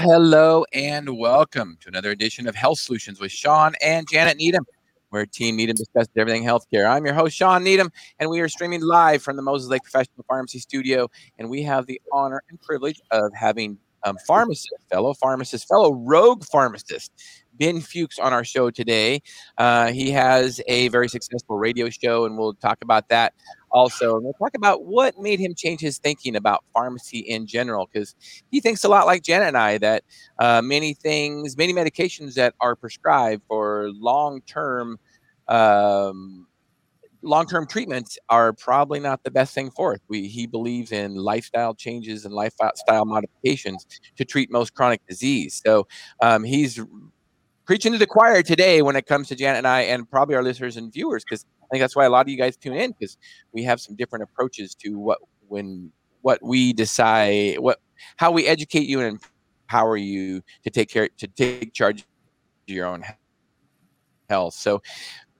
Hello and welcome to another edition of Health Solutions with Shawn and Janet Needham, where Team Needham discusses everything healthcare. I'm your host, Shawn Needham, and we are streaming live from the Moses Lake Professional Pharmacy Studio. And we have the honor and privilege of having um, pharmacist, fellow pharmacist, fellow rogue pharmacist, Ben Fuchs on our show today. Uh, he has a very successful radio show, and we'll talk about that also. And we'll talk about what made him change his thinking about pharmacy in general, because he thinks a lot like Janet and I that uh, many things, many medications that are prescribed for long term. Um, long-term treatments are probably not the best thing for us. We, he believes in lifestyle changes and lifestyle modifications to treat most chronic disease. So um, he's preaching to the choir today when it comes to Janet and I, and probably our listeners and viewers, because I think that's why a lot of you guys tune in because we have some different approaches to what when what we decide what how we educate you and empower you to take care to take charge of your own health. So,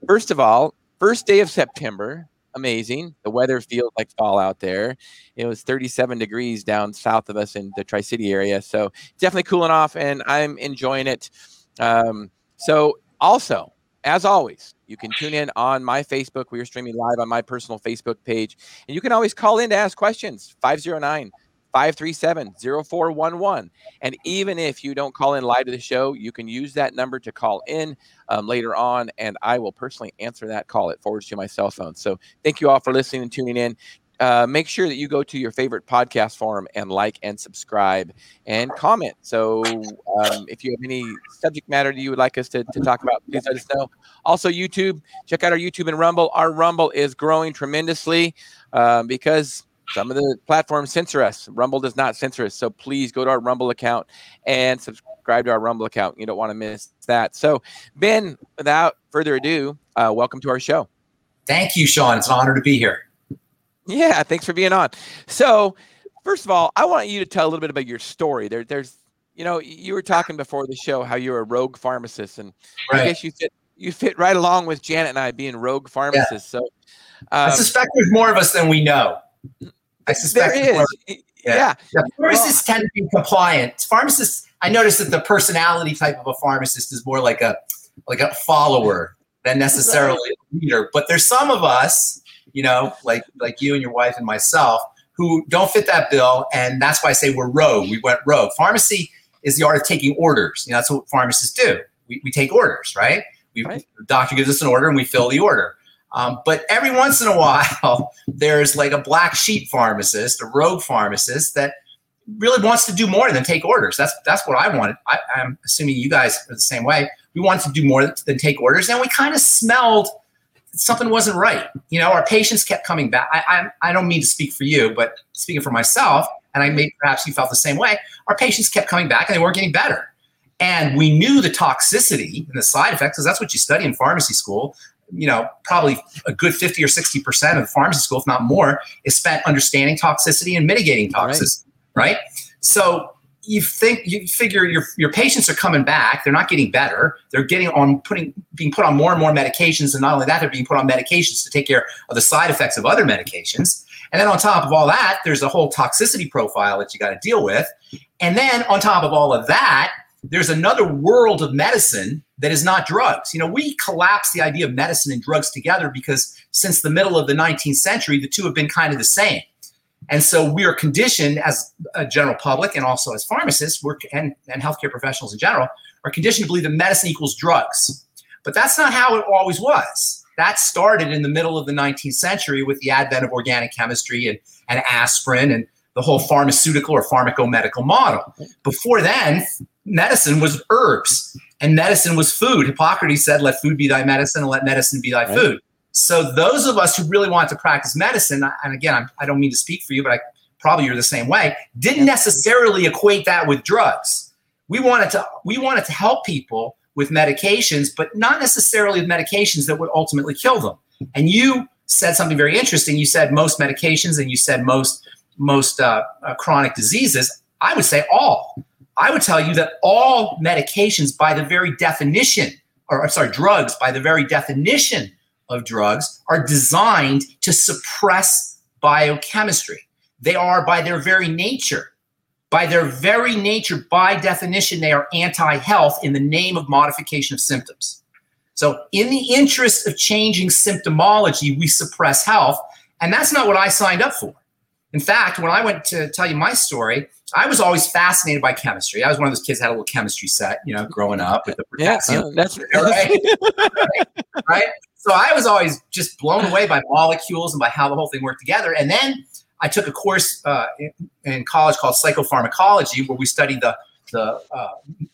first of all, first day of September, amazing. The weather feels like fall out there. It was 37 degrees down south of us in the Tri City area. So, definitely cooling off, and I'm enjoying it. Um, so, also, as always, you can tune in on my Facebook. We are streaming live on my personal Facebook page. And you can always call in to ask questions 509 537 0411. And even if you don't call in live to the show, you can use that number to call in um, later on, and I will personally answer that call. It forwards to my cell phone. So thank you all for listening and tuning in uh, make sure that you go to your favorite podcast forum and like and subscribe and comment. So, um, if you have any subject matter that you would like us to, to talk about, please let us know. Also, YouTube, check out our YouTube and Rumble. Our Rumble is growing tremendously um, because some of the platforms censor us. Rumble does not censor us. So, please go to our Rumble account and subscribe to our Rumble account. You don't want to miss that. So, Ben, without further ado, uh, welcome to our show. Thank you, Shawn. It's an honor to be here. Yeah, thanks for being on. So, first of all, I want you to tell a little bit about your story. There, there's, you know, you were talking before the show how you're a rogue pharmacist, and right. I guess you fit you fit right along with Janet and I being rogue pharmacists. Yeah. So, um, I suspect there's more of us than we know. I suspect there is. yeah. yeah. Pharmacists well, tend to be compliant. Pharmacists, I noticed that the personality type of a pharmacist is more like a like a follower than necessarily right. a leader. But there's some of us you know, like like you and your wife and myself, who don't fit that bill, and that's why I say we're rogue. We went rogue. Pharmacy is the art of taking orders. You know, that's what pharmacists do. We, we take orders, right? We, right. The doctor gives us an order and we fill the order. Um, but every once in a while, there's like a black sheep pharmacist, a rogue pharmacist that really wants to do more than take orders. That's that's what I wanted. I, am assuming you guys are the same way. We wanted to do more than take orders, and we kind of smelled something wasn't right. You know, our patients kept coming back. I, I, I don't mean to speak for you, but speaking for myself, and I may perhaps you felt the same way. Our patients kept coming back and they weren't getting better. And we knew the toxicity and the side effects, because that's what you study in pharmacy school. You know, probably a good 50 or 60% of the pharmacy school, if not more, is spent understanding toxicity and mitigating toxicity, right? right? So you think you figure your your patients are coming back. They're not getting better. They're getting on putting being put on more and more medications. And not only that they're being put on medications to take care of the side effects of other medications. And then on top of all that there's a whole toxicity profile that you got to deal with. And then on top of all of that there's another world of medicine that is not drugs. You know we collapse the idea of medicine and drugs together because since the middle of the 19th century the two have been kind of the same and so we are conditioned as a general public and also as pharmacists we're, and, and healthcare professionals in general are conditioned to believe that medicine equals drugs. But that's not how it always was. That started in the middle of the 19th century with the advent of organic chemistry and, and aspirin and the whole pharmaceutical or pharmacomedical model. Before then, medicine was herbs and medicine was food. Hippocrates said, Let food be thy medicine and let medicine be thy food. So those of us who really want to practice medicine, and again, I'm, I do not mean to speak for you, but I probably you're the same way, didn't necessarily equate that with drugs. We wanted to we wanted to help people with medications, but not necessarily with medications that would ultimately kill them. And you said something very interesting. You said most medications, and you said most most uh, uh, chronic diseases. I would say all. I would tell you that all medications, by the very definition, or I'm sorry, drugs, by the very definition of drugs are designed to suppress biochemistry. They are, by their very nature, by their very nature, by definition, they are anti health in the name of modification of symptoms. So, in the interest of changing symptomology, we suppress health. And that's not what I signed up for. In fact, when I went to tell you my story, I was always fascinated by chemistry. I was one of those kids that had a little chemistry set, you know, growing up with the potassium. Yeah, uh, that's right. right. So I was always just blown away by molecules and by how the whole thing worked together. And then I took a course uh, in, in, college called psychopharmacology, where we studied the the uh,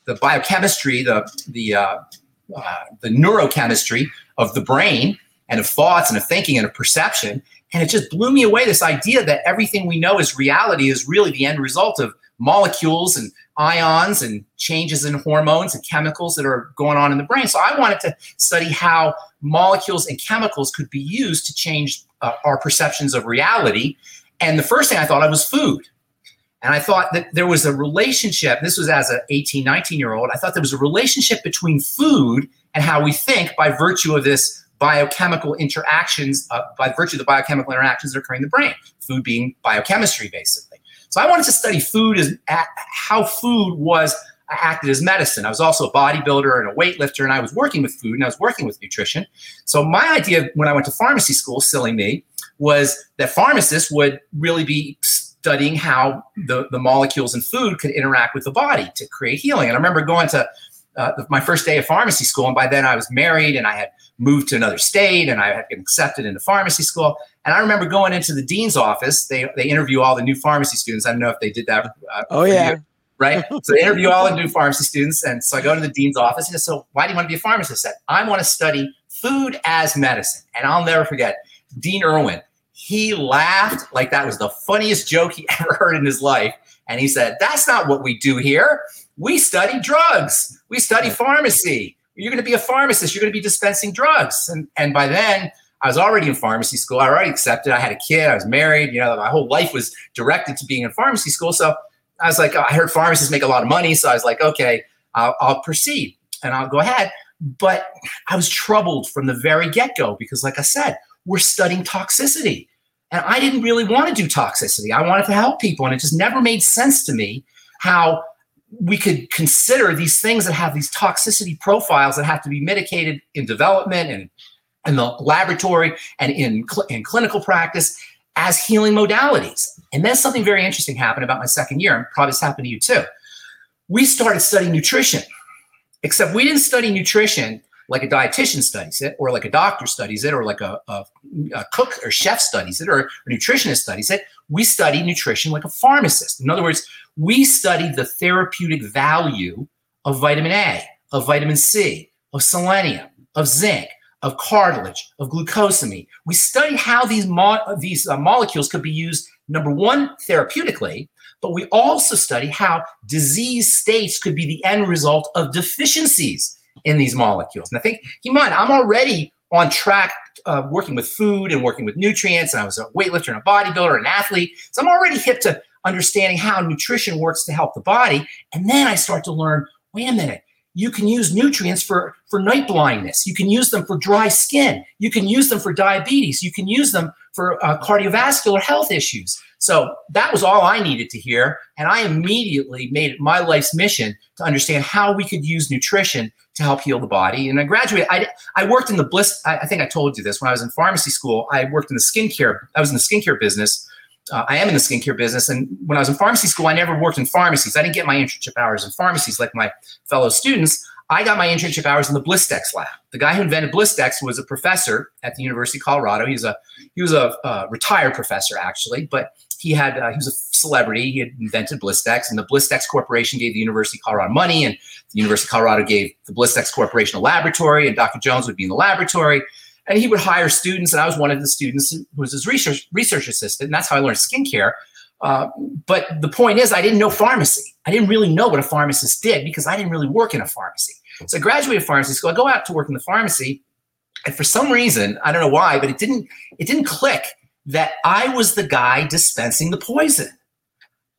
the biochemistry, the the uh, uh, the neurochemistry of the brain and of thoughts and of thinking and of perception. And it just blew me away. This idea that everything we know is reality is really the end result of molecules and ions and changes in hormones and chemicals that are going on in the brain. So I wanted to study how molecules and chemicals could be used to change uh, our perceptions of reality. And the first thing I thought of was food. And I thought that there was a relationship, this was as an 18, 19 year old, I thought there was a relationship between food and how we think by virtue of this biochemical interactions, uh, by virtue of the biochemical interactions that occur in the brain, food being biochemistry, basically. So I wanted to study food as how food was acted as medicine. I was also a bodybuilder and a weightlifter, and I was working with food and I was working with nutrition. So my idea when I went to pharmacy school, silly me, was that pharmacists would really be studying how the, the molecules in food could interact with the body to create healing. And I remember going to uh, my first day of pharmacy school, and by then I was married and I had moved to another state and I had been accepted into pharmacy school. And I remember going into the dean's office. They they interview all the new pharmacy students. I don't know if they did that. Uh, oh yeah. You, right. so they interview all the new pharmacy students, and so I go to the dean's office and so why do you want to be a pharmacist? I said I want to study food as medicine. And I'll never forget Dean Irwin. He laughed like that was the funniest joke he ever heard in his life. And he said, That's not what we do here. We study drugs, we study pharmacy. You're going to be a pharmacist, you're going to be dispensing drugs. And, and by then, I was already in pharmacy school. I already accepted. I had a kid. I was married. You know, my whole life was directed to being in pharmacy school. So I was like, I heard pharmacists make a lot of money. So I was like, okay, I'll, I'll proceed and I'll go ahead. But I was troubled from the very get go because, like I said, we're studying toxicity. And I didn't really want to do toxicity. I wanted to help people. And it just never made sense to me how we could consider these things that have these toxicity profiles that have to be mitigated in development and in the laboratory and in, cl- in clinical practice as healing modalities. And then something very interesting happened about my second year, and probably this happened to you too. We started studying nutrition, except we didn't study nutrition like a dietitian studies it, or like a doctor studies it, or like a, a, a cook or chef studies it, or a nutritionist studies it. We study nutrition like a pharmacist. In other words, we study the therapeutic value of vitamin A, of vitamin C, of selenium, of zinc, of cartilage, of glucosamine. We study how these, mo- these uh, molecules could be used, number one, therapeutically, but we also study how disease states could be the end result of deficiencies in these molecules. And I think, keep in mind, I'm already on track uh, working with food and working with nutrients. And I was a weightlifter and a bodybuilder and an athlete. So I'm already hip to understanding how nutrition works to help the body. And then I start to learn wait a minute, you can use nutrients for, for night blindness. You can use them for dry skin. You can use them for diabetes. You can use them for uh, cardiovascular health issues. So that was all I needed to hear. And I immediately made it my life's mission to understand how we could use nutrition to help heal the body. And I graduated, I, I worked in the bliss, I, I think I told you this when I was in pharmacy school. I worked in the skincare, I was in the skincare business. Uh, I am in the skincare business. And when I was in pharmacy school, I never worked in pharmacies. I didn't get my internship hours in pharmacies like my fellow students. I got my internship hours in the Blistex lab. The guy who invented Blistex was a professor at the University of Colorado. He was a he was a retired professor actually, but he had uh, he was a celebrity. He had invented Blistex, and the Blistex Corporation gave the University of Colorado money, and the University of Colorado gave the Blistex Corporation a laboratory, and Dr. Jones would be in the laboratory, and he would hire students, and I was one of the students who was his research research assistant, and that's how I learned skincare. Uh, but the point is, I didn't know pharmacy. I didn't really know what a pharmacist did because I didn't really work in a pharmacy. So I graduated pharmacy school. I go out to work in the pharmacy, and for some reason, I don't know why, but it didn't it didn't click that I was the guy dispensing the poison.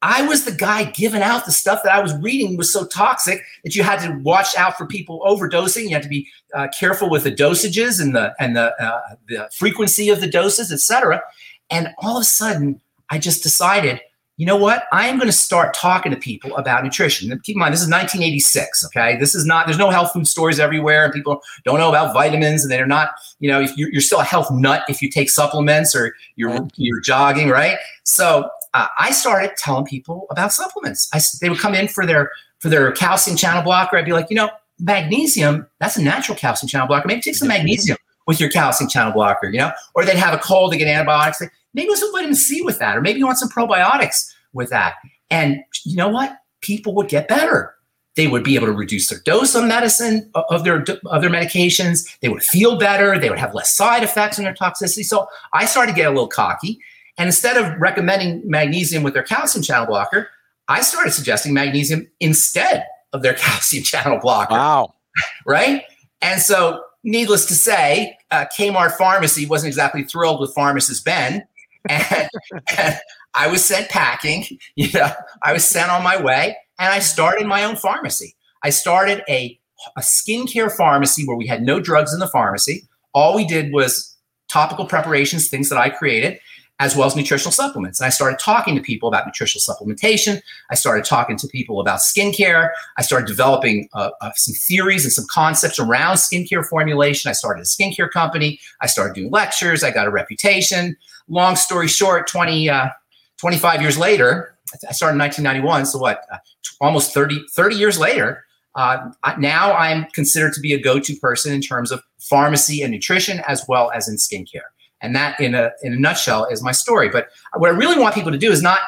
I was the guy giving out the stuff that I was reading was so toxic that you had to watch out for people overdosing. You had to be uh, careful with the dosages and the and the uh, the frequency of the doses, etc. And all of a sudden, I just decided you know what? I am going to start talking to people about nutrition. And keep in mind, this is 1986. Okay, this is not. There's no health food stores everywhere, and people don't know about vitamins, and they're not. You know, if you're, you're still a health nut if you take supplements or you're you're jogging, right? So uh, I started telling people about supplements. I they would come in for their for their calcium channel blocker. I'd be like, you know, magnesium. That's a natural calcium channel blocker. Maybe take some magnesium with your calcium channel blocker. You know, or they'd have a cold to get antibiotics maybe some vitamin C with that, or maybe you want some probiotics with that. And you know what? People would get better. They would be able to reduce their dose of medicine of their of their medications. They would feel better. They would have less side effects and their toxicity. So I started to get a little cocky, and instead of recommending magnesium with their calcium channel blocker, I started suggesting magnesium instead of their calcium channel blocker. Wow! Right? And so, needless to say, uh, Kmart Pharmacy wasn't exactly thrilled with pharmacist Ben and, and I was sent packing. You know, I was sent on my way, and I started my own pharmacy. I started a a skincare pharmacy where we had no drugs in the pharmacy. All we did was topical preparations, things that I created, as well as nutritional supplements. And I started talking to people about nutritional supplementation. I started talking to people about skincare. I started developing uh, uh, some theories and some concepts around skincare formulation. I started a skincare company. I started doing lectures. I got a reputation long story short, 20, uh, 25 years later, I started in 1991. So what, uh, almost 30, 30 years later, uh, now I'm considered to be a go-to person in terms of pharmacy and nutrition, as well as in skincare. And that, in a in a nutshell, is my story. But what I really want people to do is not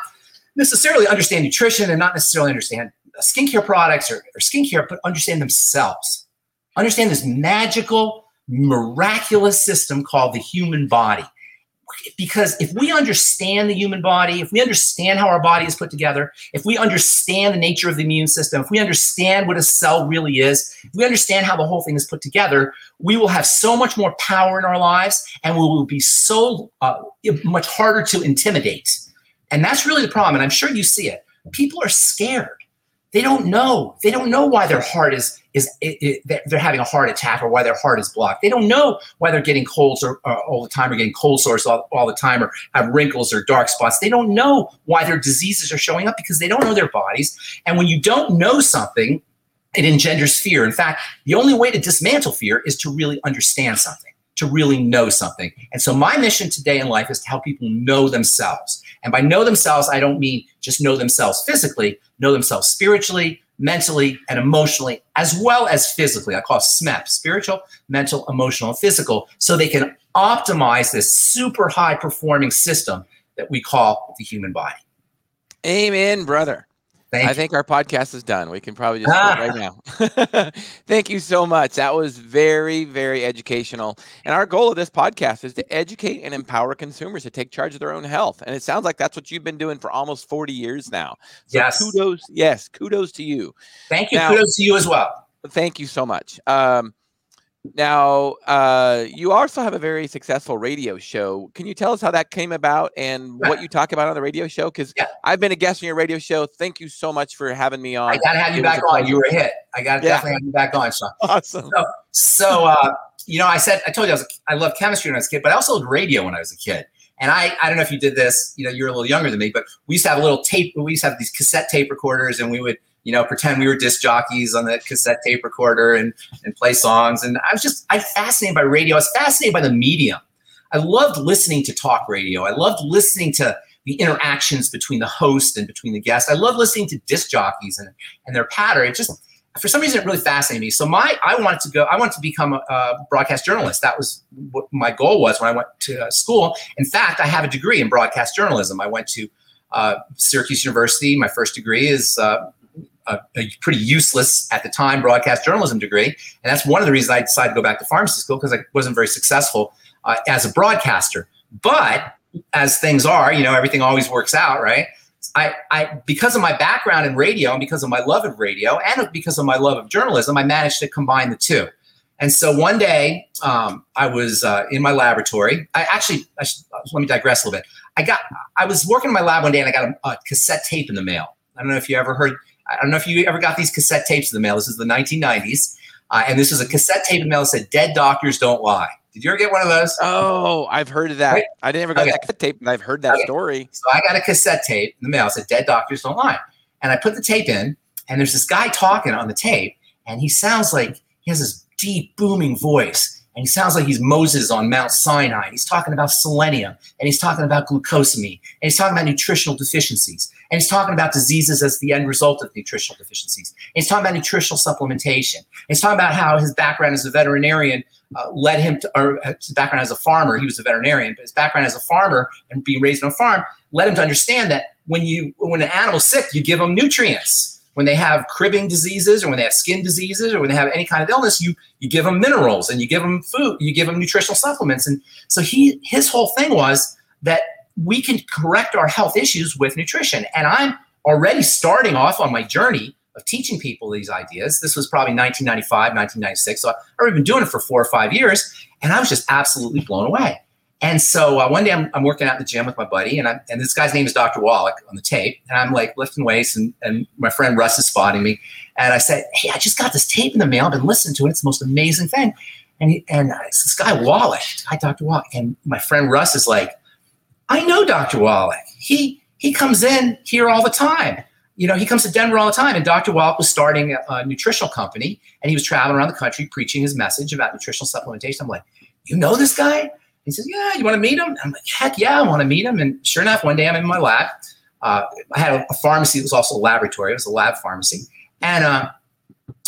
necessarily understand nutrition and not necessarily understand skincare products or, or skincare, but understand themselves. Understand this magical, miraculous system called the human body because if we understand the human body, if we understand how our body is put together, if we understand the nature of the immune system, if we understand what a cell really is, if we understand how the whole thing is put together, we will have so much more power in our lives and we will be so uh, much harder to intimidate. And that's really the problem. And I'm sure you see it. People are scared they don't know. They don't know why their heart is is it, it, they're having a heart attack or why their heart is blocked. They don't know why they're getting colds or, uh, all the time or getting cold sores all, all the time or have wrinkles or dark spots. They don't know why their diseases are showing up because they don't know their bodies. And when you don't know something, it engenders fear. In fact, the only way to dismantle fear is to really understand something, to really know something. And so my mission today in life is to help people know themselves. And by know themselves, I don't mean just know themselves physically, know themselves spiritually, mentally, and emotionally, as well as physically. I call it SMEP spiritual, mental, emotional, and physical, so they can optimize this super high performing system that we call the human body. Amen, brother. Thank I think our podcast is done. We can probably just ah. right now. Thank you so much. That was very, very educational. And our goal of this podcast is to educate and empower consumers to take charge of their own health. And it sounds like that's what you've been doing for almost 40 years now. So yes. kudos. Yes. Kudos to you. Thank you. Now, kudos to you as well. Thank you so much. Um, now, uh, you also have a very successful radio show. Can you tell us how that came about and what you talk about on the radio show? Because yeah. I've been a guest on your radio show. Thank you so much for having me on. I got to have you it back on. You were a hit. I got to yeah. definitely have you back on, Shawn. Awesome. So, so uh, you know, I said, I told you I, was, I loved chemistry when I was a kid, but I also loved radio when I was a kid. And I, I don't know if you did this, you know, you're a little younger than me, but we used to have a little tape, we used to have these cassette tape recorders and we would you know, pretend we were disc jockeys on the cassette tape recorder and, and play songs. And I was just, I fascinated by radio. I was fascinated by the medium. I loved listening to talk radio. I loved listening to the interactions between the host and between the guest. I love listening to disc jockeys and, and their pattern. It just, for some reason, it really fascinated me. So my, I wanted to go, I wanted to become a, a broadcast journalist. That was what my goal was when I went to uh, school. In fact, I have a degree in broadcast journalism. I went to uh, Syracuse University. My first degree is uh, a, a, pretty useless at the time broadcast journalism degree. And that's one of the reasons I decided to go back to pharmacy school because I wasn't very successful uh, as a broadcaster. But as things are, you know, everything always works out, right? I, I, because of my background in radio and because of my love of radio and because of my love of journalism, I managed to combine the two. And so one day, um, I was uh, in my laboratory. I actually, I should, let me digress a little bit. I got, I was working in my lab one day and I got a, a cassette tape in the mail. I don't know if you ever heard I don't know if you ever got these cassette tapes in the mail. This is the 1990s. Uh, and this was a cassette tape in the mail that said, Dead Doctors Don't Lie. Did you ever get one of those? Oh, I've heard of that. Right? I never got Okay. that cassette tape, but I've heard that Okay. story. So I got a cassette tape in the mail. It said Dead Doctors Don't Lie. And I put the tape in, and there's this guy talking on the tape, and he sounds like he has this deep, booming voice. And he sounds like he's Moses on Mount Sinai. He's talking about selenium, and he's talking about glucosamine, and he's talking about nutritional deficiencies, and he's talking about diseases as the end result of nutritional deficiencies. And he's talking about nutritional supplementation. And he's talking about how his background as a veterinarian uh, led him to, or his background as a farmer. He was a veterinarian, but his background as a farmer and being raised on a farm led him to understand that when you when an animal's sick, you give them nutrients. When they have cribbing diseases, or when they have skin diseases, or when they have any kind of illness, you you give them minerals and you give them food, you give them nutritional supplements. And so he his whole thing was that we can correct our health issues with nutrition. And I'm already starting off on my journey of teaching people these ideas. This was probably 1995, 1996. So I've already been doing it for four or five years, and I was just absolutely blown away. And so uh, one day I'm, I'm working out in the gym with my buddy, and, and this guy's name is Dr. Wallach on the tape. And I'm like lifting weights, and, and my friend Russ is spotting me. And I said, Hey, I just got this tape in the mail. I've been listening to it. It's the most amazing thing. And, he, and uh, this guy Wallach, hi, Dr. Wallach. And my friend Russ is like, I know Dr. Wallach. He, he comes in here all the time. You know, he comes to Denver all the time. And Dr. Wallach was starting a, a nutritional company, and he was traveling around the country preaching his message about nutritional supplementation. I'm like, You know this guy? He says, "Yeah, you want to meet him?" I'm like, "Heck yeah, I want to meet him." And sure enough, one day I'm in my lab. Uh, I had a, a pharmacy that was also a laboratory. It was a lab pharmacy, and uh,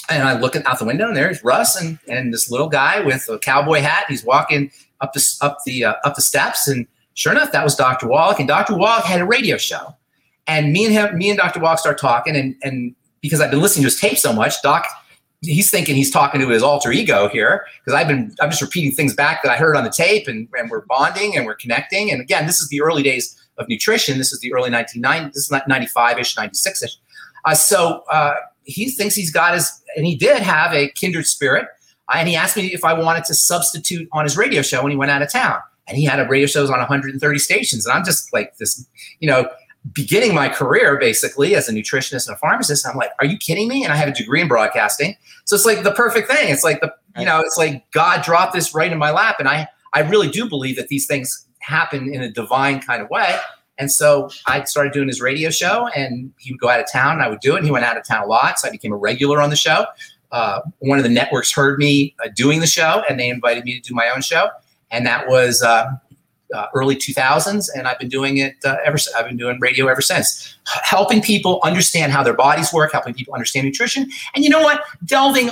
and I look out the window, and there's Russ and and this little guy with a cowboy hat. He's walking up the up the uh, up the steps, and sure enough, that was Dr. Wallach. And Dr. Wallach had a radio show, and me and him, me and Dr. Wallach start talking, and and because I've been listening to his tape so much, Doc he's thinking he's talking to his alter ego here because I've been I'm just repeating things back that I heard on the tape and, and we're bonding and we're connecting. And again, this is the early days of nutrition. This is the early 1990s, this is 95-ish, 96-ish. Uh, so uh, he thinks he's got his, and he did have a kindred spirit. And he asked me if I wanted to substitute on his radio show when he went out of town. And he had a radio shows on 130 stations. And I'm just like this, you know, beginning my career basically as a nutritionist and a pharmacist. I'm like, are you kidding me? And I have a degree in broadcasting. So it's like the perfect thing. It's like the, you know, it's like God dropped this right in my lap. And I, I really do believe that these things happen in a divine kind of way. And so I started doing his radio show and he would go out of town and I would do it. And he went out of town a lot. So I became a regular on the show. Uh, one of the networks heard me uh, doing the show and they invited me to do my own show. And that was, uh, uh, early 2000s, and I've been doing it uh, ever. Since I've been doing radio ever since, helping people understand how their bodies work, helping people understand nutrition, and you know what? Delving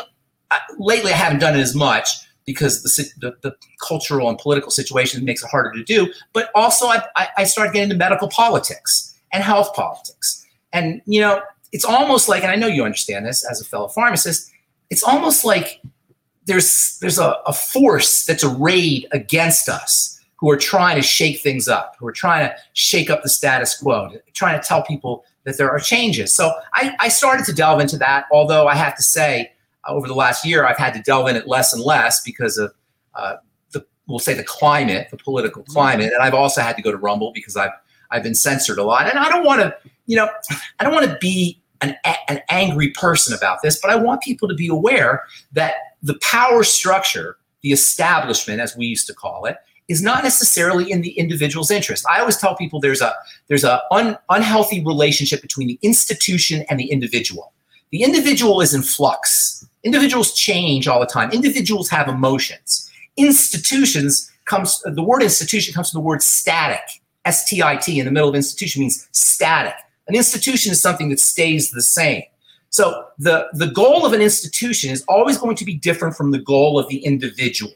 uh, lately, I haven't done it as much because the, the, the cultural and political situation makes it harder to do. But also, I, I, I started getting into medical politics and health politics, and you know, it's almost like, and I know you understand this as a fellow pharmacist, it's almost like there's there's a, a force that's arrayed against us who are trying to shake things up, who are trying to shake up the status quo, trying to tell people that there are changes. So I, I started to delve into that, although I have to say, uh, over the last year, I've had to delve in it less and less because of uh, the, we'll say, the climate, the political climate, and I've also had to go to Rumble because I've I've been censored a lot, and I don't want to, you know, I don't want to be an, an angry person about this, but I want people to be aware that the power structure, the establishment, as we used to call it, is not necessarily in the individual's interest. I always tell people there's a there's a un, unhealthy relationship between the institution and the individual. The individual is in flux. Individuals change all the time. Individuals have emotions. Institutions comes the word institution comes from the word static. S T I T in the middle of institution means static. An institution is something that stays the same. So the, the goal of an institution is always going to be different from the goal of the individual.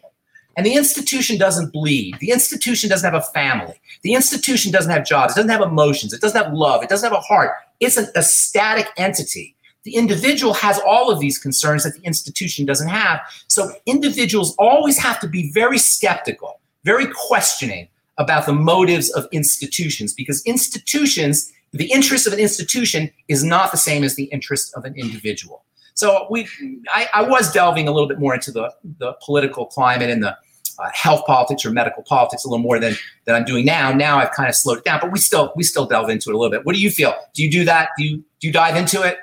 And the institution doesn't bleed. The institution doesn't have a family. The institution doesn't have jobs. It doesn't have emotions. It doesn't have love. It doesn't have a heart. It's an, a static entity. The individual has all of these concerns that the institution doesn't have. So individuals always have to be very skeptical, very questioning about the motives of institutions because institutions, the interest of an institution is not the same as the interest of an individual. So we, I, I was delving a little bit more into the, the political climate and the uh, health politics or medical politics a little more than than I'm doing now. Now I've kind of slowed it down, but we still we still delve into it a little bit. What do you feel? Do you do that? Do you do you dive into it?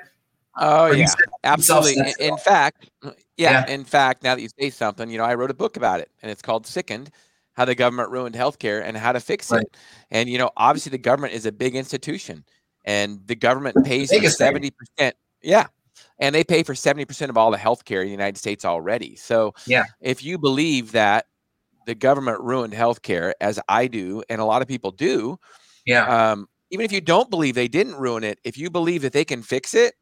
Oh Or yeah, Absolutely. In, in, fact, yeah, yeah, in fact, now that you say something, you know, I wrote a book about it and it's called Sickened How the Government Ruined Healthcare and How to Fix right. It. And, you know, obviously the government is a big institution and the government pays for 70%. Yeah. And they pay for 70% of all the healthcare in the United States already. So, yeah. if you believe that the government ruined healthcare, as I do, and a lot of people do, yeah. Um, even if you don't believe they didn't ruin it, if you believe that they can fix it,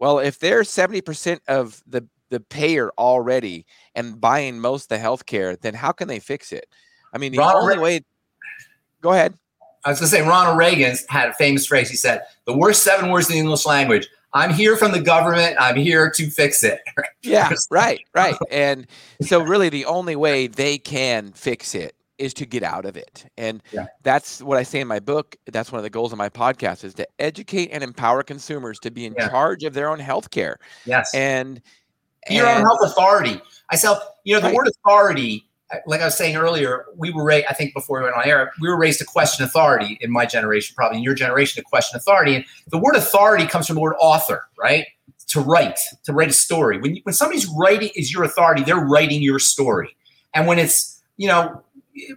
well, if they're 70% of the the payer already and buying most of the healthcare, then how can they fix it? I mean, the Ronald only way. Go ahead. I was going to say Ronald Reagan had a famous phrase. He said, "The worst seven words in the English language: I'm here from the government. I'm here to fix it." yeah, right, right. And so, really, the only way they can fix it is to get out of it. And yeah. that's what I say in my book. That's one of the goals of my podcast is to educate and empower consumers to be in yeah. charge of their own health care. Yes. And your own health authority. I said, you know, the right. word authority, like I was saying earlier, we were raised, I think before we went on air, we were raised to question authority in my generation, probably in your generation to question authority. And the word authority comes from the word author, right? To write, to write a story. When, when somebody's writing is your authority, they're writing your story. And when it's, you know,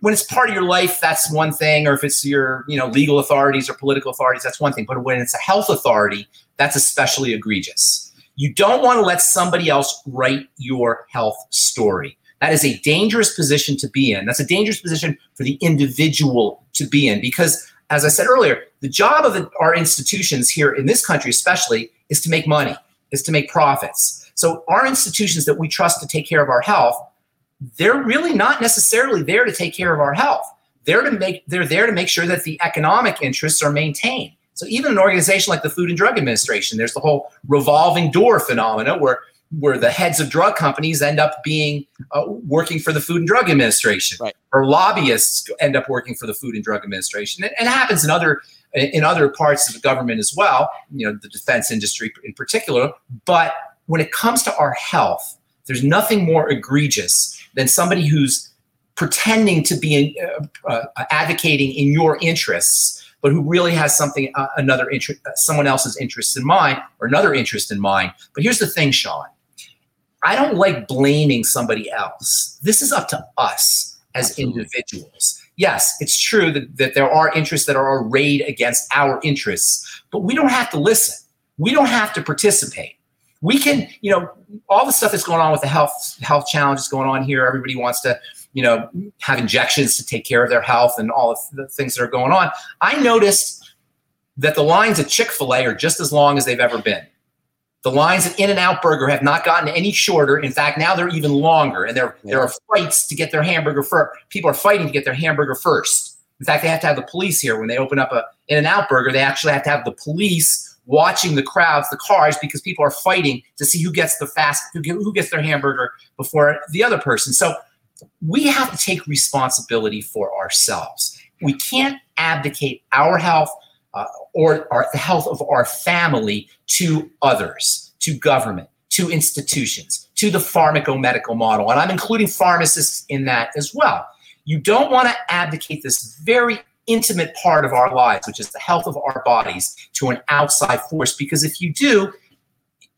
when it's part of your life, that's one thing. Or if it's your, you know, legal authorities or political authorities, that's one thing. But when it's a health authority, that's especially egregious. You don't want to let somebody else write your health story. That is a dangerous position to be in. That's a dangerous position for the individual to be in because, as I said earlier, the job of the, our institutions here in this country, especially, is to make money, is to make profits. So, our institutions that we trust to take care of our health they're really not necessarily there to take care of our health. They're to make they're there to make sure that the economic interests are maintained. So even an organization like the Food and Drug Administration, there's the whole revolving door phenomena where where the heads of drug companies end up being uh, working for the Food and Drug Administration, right. or lobbyists end up working for the Food and Drug Administration. And it happens in other in other parts of the government as well. You know, the defense industry in particular. But when it comes to our health, there's nothing more egregious than somebody who's pretending to be uh, uh, advocating in your interests, but who really has something, uh, another interest, uh, someone else's interest in mind or another interest in mind. But here's the thing, Shawn. I don't like blaming somebody else. This is up to us as Absolutely. individuals. Yes, it's true that, that there are interests that are arrayed against our interests, but we don't have to listen. We don't have to participate we can, you know, all the stuff that's going on with the health health challenges going on here. Everybody wants to, you know, have injections to take care of their health and all of the things that are going on. I noticed that the lines at Chick Fil A are just as long as they've ever been. The lines at In-N-Out Burger have not gotten any shorter. In fact, now they're even longer, and there yeah. there are fights to get their hamburger first. People are fighting to get their hamburger first. In fact, they have to have the police here when they open up a In-N-Out Burger. They actually have to have the police watching the crowds, the cars, because people are fighting to see who gets the fast, who, who gets their hamburger before the other person. So we have to take responsibility for ourselves. We can't abdicate our health uh, or our, the health of our family to others, to government, to institutions, to the pharmacomedical model. And I'm including pharmacists in that as well. You don't want to abdicate this very intimate part of our lives, which is the health of our bodies, to an outside force. Because if you do,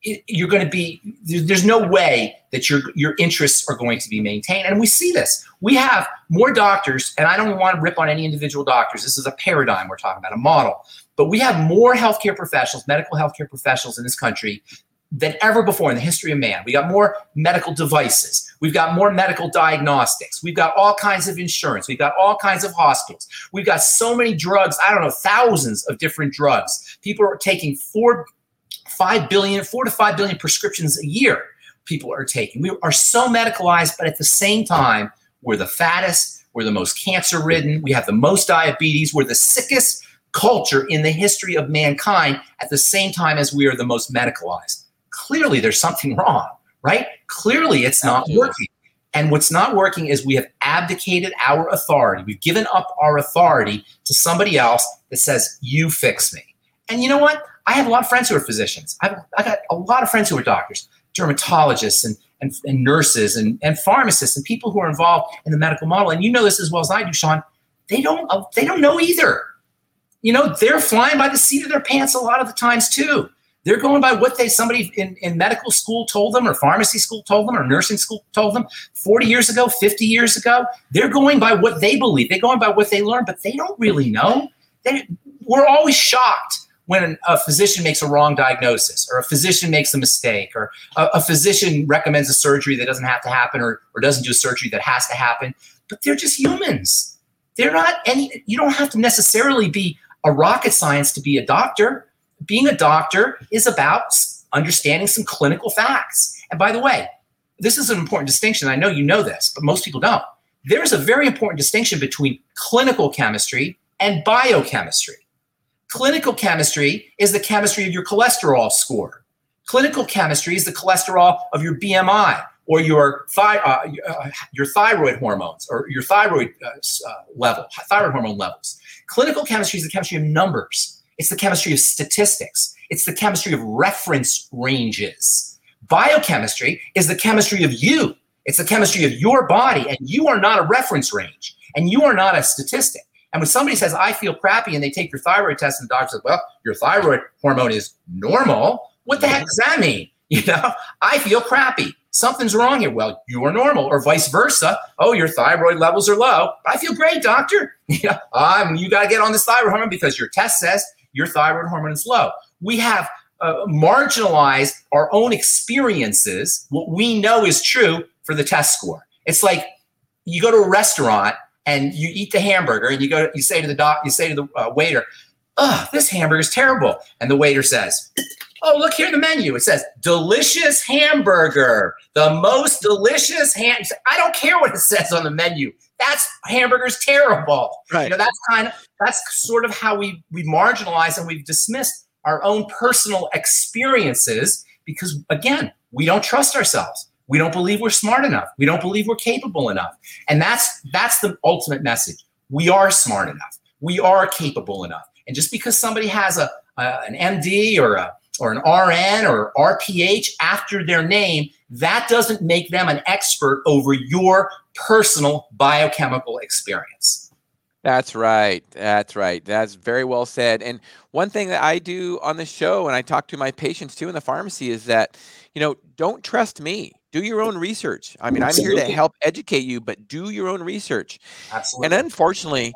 you're going to be there's no way that your your interests are going to be maintained and we see this we have more doctors and i don't want to rip on any individual doctors this is a paradigm we're talking about a model but we have more healthcare professionals medical healthcare professionals in this country than ever before in the history of man. We got more medical devices. We've got more medical diagnostics. We've got all kinds of insurance. We've got all kinds of hospitals. We've got so many drugs. I don't know, thousands of different drugs. People are taking four, five billion, four to five billion prescriptions a year. People are taking. We are so medicalized, but at the same time, we're the fattest. We're the most cancer ridden. We have the most diabetes. We're the sickest culture in the history of mankind at the same time as we are the most medicalized clearly there's something wrong, right? Clearly it's not working. And what's not working is we have abdicated our authority. We've given up our authority to somebody else that says, you fix me. And you know what? I have a lot of friends who are physicians. I've, I got a lot of friends who are doctors, dermatologists, and, and, and nurses, and, and pharmacists, and people who are involved in the medical model. And you know this as well as I do, Shawn. They don't, they don't know either. You know, they're flying by the seat of their pants a lot of the times too They're going by what they somebody in, in medical school told them, or pharmacy school told them, or nursing school told them 40 years ago, 50 years ago. They're going by what they believe. They're going by what they learned, but they don't really know. They, we're always shocked when a physician makes a wrong diagnosis or a physician makes a mistake or a, a, physician recommends a surgery that doesn't have to happen or, or doesn't do a surgery that has to happen but they're just humans they're not any you don't have to necessarily be a rocket science to be a doctor. Being a doctor is about understanding some clinical facts. And by the way this is an important distinction. I know you know this but most people don't. There's a very important distinction between clinical chemistry and biochemistry. Clinical chemistry is the chemistry of your cholesterol score. Clinical chemistry is the cholesterol of your BMI or your, thi- uh, uh, your thyroid hormones or your thyroid uh, uh, level, thyroid hormone levels. Clinical chemistry is the chemistry of numbers. It's the chemistry of statistics. It's the chemistry of reference ranges. Biochemistry is the chemistry of you. It's the chemistry of your body, and you are not a reference range, and you are not a statistic. And when somebody says, I feel crappy, and they take your thyroid test, and the doctor says, Well, your thyroid hormone is normal, what the heck does that mean? You know, I feel crappy. Something's wrong here. Well, you are normal, or vice versa. Oh, your thyroid levels are low. I feel great, doctor. You um, you got to get on this thyroid hormone because your test says your thyroid hormone is low. We have uh, marginalized our own experiences, what we know is true for the test score. It's like you go to a restaurant and you eat the hamburger and you go you say to the doc you say to the uh, waiter oh this hamburger is terrible and the waiter says oh look here the menu it says delicious hamburger the most delicious ham i don't care what it says on the menu that's hamburger's terrible right you know that's kind of that's sort of how we we marginalize and we've dismissed our own personal experiences because again we don't trust ourselves we don't believe we're smart enough. We don't believe we're capable enough. And that's that's the ultimate message. We are smart enough. We are capable enough. And just because somebody has a, a an MD or a or an RN or RPH after their name, that doesn't make them an expert over your personal biochemical experience. That's right. That's right. That's very well said. And one thing that I do on the show and I talk to my patients too in the pharmacy is that, you know, don't trust me do your own research. I mean, Absolutely. I'm here to help educate you, but do your own research. Absolutely. And unfortunately,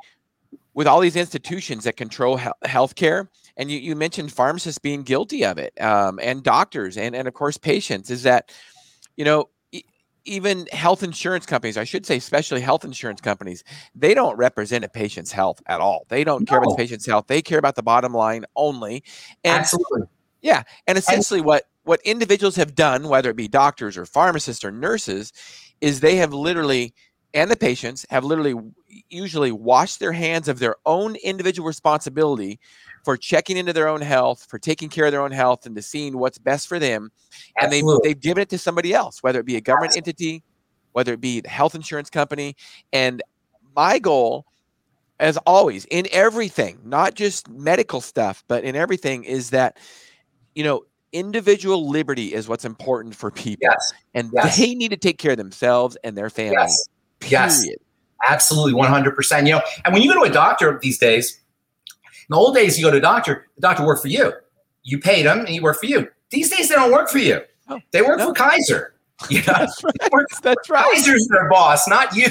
with all these institutions that control he- healthcare, and you, you mentioned pharmacists being guilty of it, um, and doctors, and and of course patients, is that you know e- even health insurance companies, I should say, especially health insurance companies, they don't represent a patient's health at all. They don't no. care about the patient's health. They care about the bottom line only. And Absolutely. Yeah, and essentially, and- what what individuals have done, whether it be doctors or pharmacists or nurses, is they have literally, and the patients have literally usually washed their hands of their own individual responsibility for checking into their own health, for taking care of their own health, and to seeing what's best for them. And they've, they've given it to somebody else, whether it be a government Absolutely. entity, whether it be the health insurance company. And my goal, as always, in everything, not just medical stuff, but in everything, is that, you know, individual liberty is what's important for people. Yes. And yes. they need to take care of themselves and their family. Yes. Period. Yes. Absolutely, 100%. You know, and when you go to a doctor these days, in the old days, you go to a doctor, the doctor worked for you. You paid him and he worked for you. These days, they don't work for you. Oh, they work no. for Kaiser. You know? That's right. That's right. Kaiser's their boss, not you.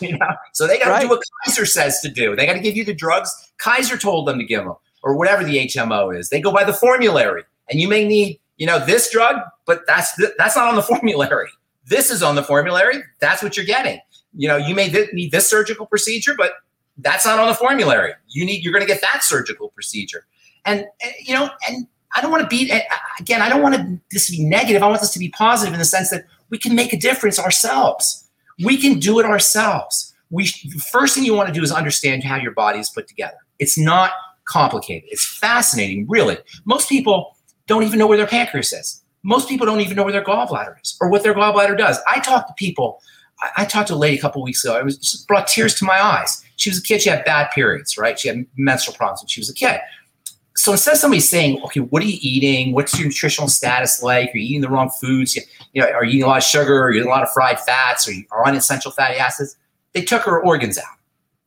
You know? So they got to right. do what Kaiser says to do. They got to give you the drugs Kaiser told them to give them, or whatever the HMO is. They go by the formulary and you may need you know this drug but that's th- that's not on the formulary this is on the formulary that's what you're getting you know you may th- need this surgical procedure but that's not on the formulary you need you're going to get that surgical procedure and, and you know and i don't want to be eh, again i don't want this to be negative i want this to be positive in the sense that we can make a difference ourselves we can do it ourselves we the first thing you want to do is understand how your body is put together it's not complicated it's fascinating really most people don't even know where their pancreas is. Most people don't even know where their gallbladder is or what their gallbladder does. I talk to people. I, I talked to a lady a couple weeks ago. It was just brought tears to my eyes. She was a kid. She had bad periods, right? She had menstrual problems when she was a kid. So instead of somebody saying, "Okay, what are you eating? What's your nutritional status like? Are you eating the wrong foods? You, know, are you eating a lot of sugar? Are you eating a lot of fried fats? Are you on essential fatty acids?" They took her organs out.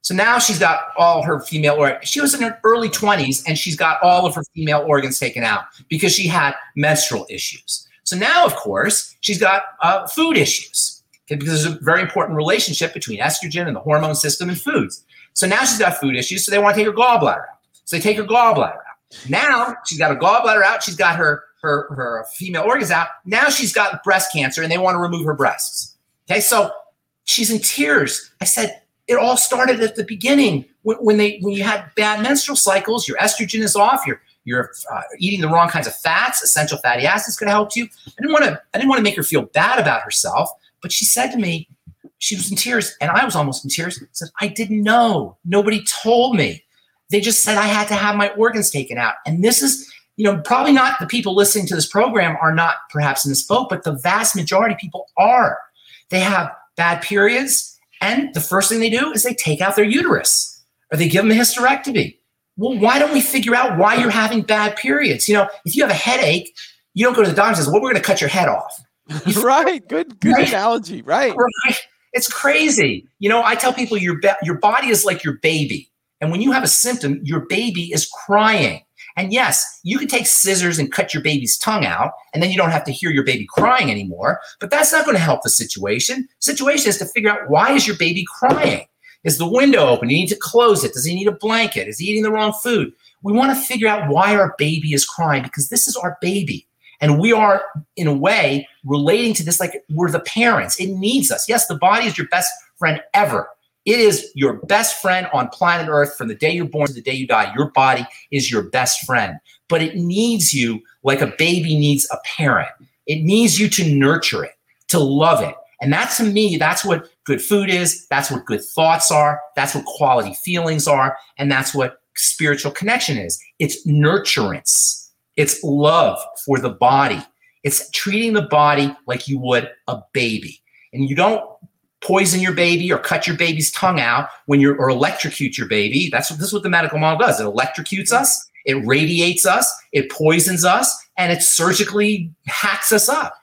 So now she's got all her female organs. She was in her early 20s and she's got all of her female organs taken out because she had menstrual issues. So now, of course, she's got uh, food issues because there's a very important relationship between estrogen and the hormone system and foods. So now she's got food issues, so they want to take her gallbladder out. So they take her gallbladder out. Now she's got her gallbladder out. She's got her her her female organs out. Now she's got breast cancer, and they want to remove her breasts. Okay, so she's in tears. I said it all started at the beginning when, when they when you had bad menstrual cycles. Your estrogen is off. You're you're uh, eating the wrong kinds of fats. Essential fatty acids could help you. I didn't want to I didn't want to make her feel bad about herself, but she said to me, she was in tears, and I was almost in tears. Said I didn't know. Nobody told me. They just said I had to have my organs taken out. And this is, you know, probably not the people listening to this program are not perhaps in this boat, but the vast majority of people are. They have bad periods, and the first thing they do is they take out their uterus or they give them a hysterectomy. Well, why don't we figure out why you're having bad periods? You know, if you have a headache, you don't go to the doctor and says, "Well, we're going to cut your head off." right. Good. Good right? analogy. Right. Right. It's crazy. You know, I tell people your your body is like your baby. And when you have a symptom, your baby is crying. And yes, you can take scissors and cut your baby's tongue out, and then you don't have to hear your baby crying anymore. But that's not going to help the situation. Situation is to figure out why is your baby crying? Is the window open? You need to close it. Does he need a blanket? Is he eating the wrong food? We want to figure out why our baby is crying because this is our baby. And we are, in a way, relating to this like we're the parents. It needs us. Yes, the body is your best friend ever. It is your best friend on planet Earth from the day you're born to the day you die. Your body is your best friend, but it needs you like a baby needs a parent. It needs you to nurture it, to love it. And that to me, that's what good food is. That's what good thoughts are. That's what quality feelings are. And that's what spiritual connection is. It's nurturance, it's love for the body. It's treating the body like you would a baby. And you don't poison your baby or cut your baby's tongue out when you're or electrocute your baby. That's what this is what the medical model does. It electrocutes us, it radiates us, it poisons us, and it surgically hacks us up.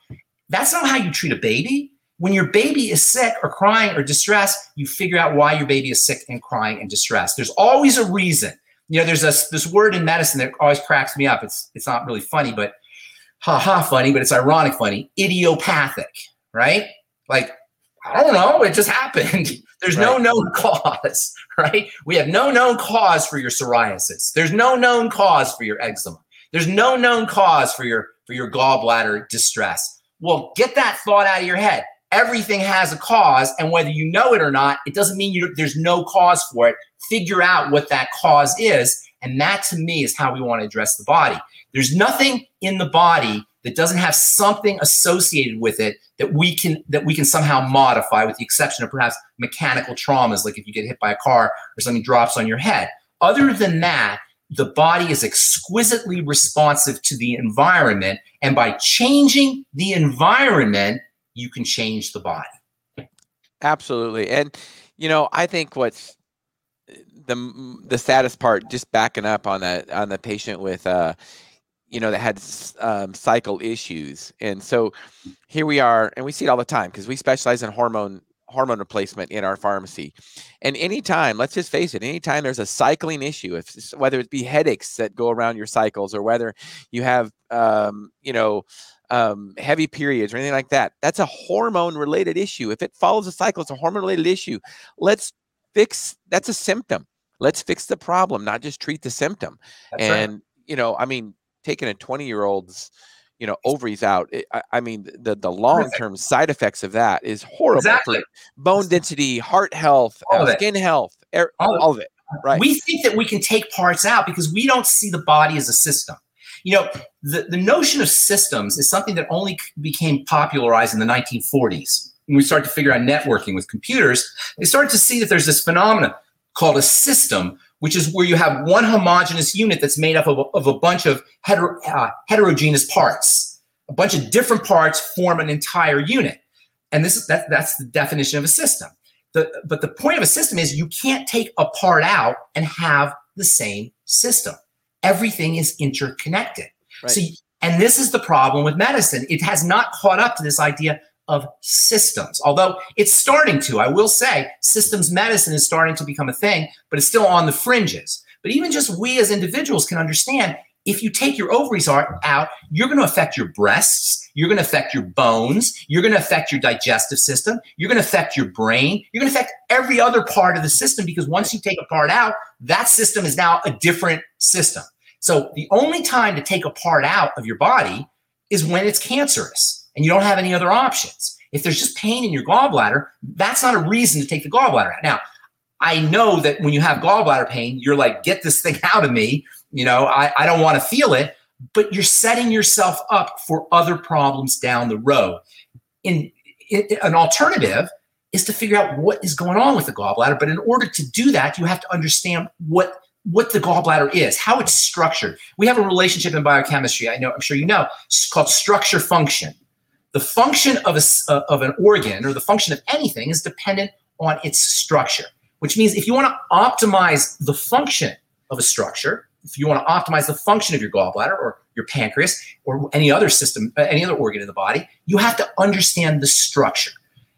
That's not how you treat a baby. When your baby is sick or crying or distressed, you figure out why your baby is sick and crying and distressed. There's always a reason. You know, there's a, this word in medicine that always cracks me up. It's it's not really funny, but ha ha funny, but it's ironic funny. Idiopathic, right? Like I don't know. It just happened. There's right. no known cause, right? We have no known cause for your psoriasis. There's no known cause for your eczema. There's no known cause for your for your gallbladder distress. Well, get that thought out of your head. Everything has a cause, and whether you know it or not, it doesn't mean you, there's no cause for it. Figure out what that cause is, and that to me is how we want to address the body. There's nothing in the body that doesn't have something associated with it that we can that we can somehow modify with the exception of perhaps mechanical traumas like if you get hit by a car or something drops on your head other than that the body is exquisitely responsive to the environment and by changing the environment you can change the body absolutely and you know i think what's the the saddest part just backing up on that on the patient with uh you know, that had um, cycle issues. And so here we are, and we see it all the time because we specialize in hormone hormone replacement in our pharmacy. And anytime, let's just face it, anytime there's a cycling issue, if whether it be headaches that go around your cycles or whether you have, um, you know, um, heavy periods or anything like that, that's a hormone related issue. If it follows a cycle, it's a hormone related issue. Let's fix that's a symptom. Let's fix the problem, not just treat the symptom. That's and, right. you know, I mean, taking a 20 year old's you know ovaries out it, I, I, mean the the long term side effects of that is horrible exactly. bone density heart health uh, skin health air, all, all of it right we think that we can take parts out because we don't see the body as a system you know the, the notion of systems is something that only became popularized in the 1940s when we started to figure out networking with computers they started to see that there's this phenomenon called a system which is where you have one homogeneous unit that's made up of, of a bunch of uh, heterogeneous parts. A bunch of different parts form an entire unit. And this is that, that's the definition of a system. The, but the point of a system is you can't take a part out and have the same system. Everything is interconnected. Right. So, and this is the problem with medicine. It has not caught up to this idea of systems. Although it's starting to, I will say, systems medicine is starting to become a thing, but it's still on the fringes. But even just we as individuals can understand if you take your ovaries out, you're going to affect your breasts, you're going to affect your bones, you're going to affect your digestive system, you're going to affect your brain, you're going to affect every other part of the system because once you take a part out, that system is now a different system. So the only time to take a part out of your body is when it's cancerous and you don't have any other options. If there's just pain in your gallbladder, that's not a reason to take the gallbladder out. Now, I know that when you have gallbladder pain, you're like, get this thing out of me. You know, I, I don't want to feel it, but you're setting yourself up for other problems down the road. In, in an alternative is to figure out what is going on with the gallbladder. But in order to do that, you have to understand what what the gallbladder is, how it's structured. We have a relationship in biochemistry. I know, I'm sure you know, it's called structure function. The function of a, uh, of an organ or the function of anything is dependent on its structure which means if you want to optimize the function of a structure, if you want to optimize the function of your gallbladder or your pancreas or any other system, uh, any other organ in the body, you have to understand the structure.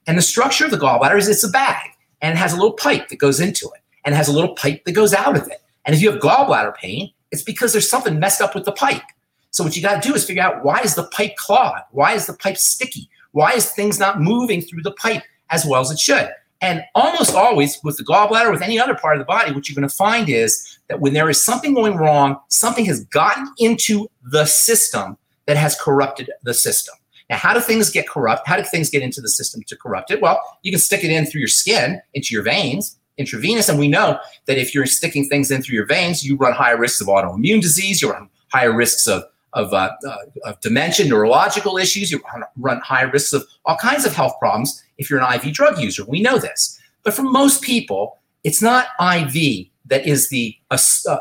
And the structure of the gallbladder is it's a bag and it has a little pipe that goes into it and it has a little pipe that goes out of it. And if you have gallbladder pain, it's because there's something messed up with the pipe. So what you got to do is figure out why is the pipe clogged? Why is the pipe sticky? Why is things not moving through the pipe as well as it should? And almost always with the gallbladder, with any other part of the body, what you're going to find is that when there is something going wrong, something has gotten into the system that has corrupted the system. Now, how do things get corrupt? How do things get into the system to corrupt it? Well, you can stick it in through your skin, into your veins, intravenous. And we know that if you're sticking things in through your veins, you run higher risks of autoimmune disease, you run higher risks of of, uh, uh, of dementia, neurological issues. You run higher risks of all kinds of health problems if you're an IV drug user. We know this. But for most people, it's not IV that is the, uh,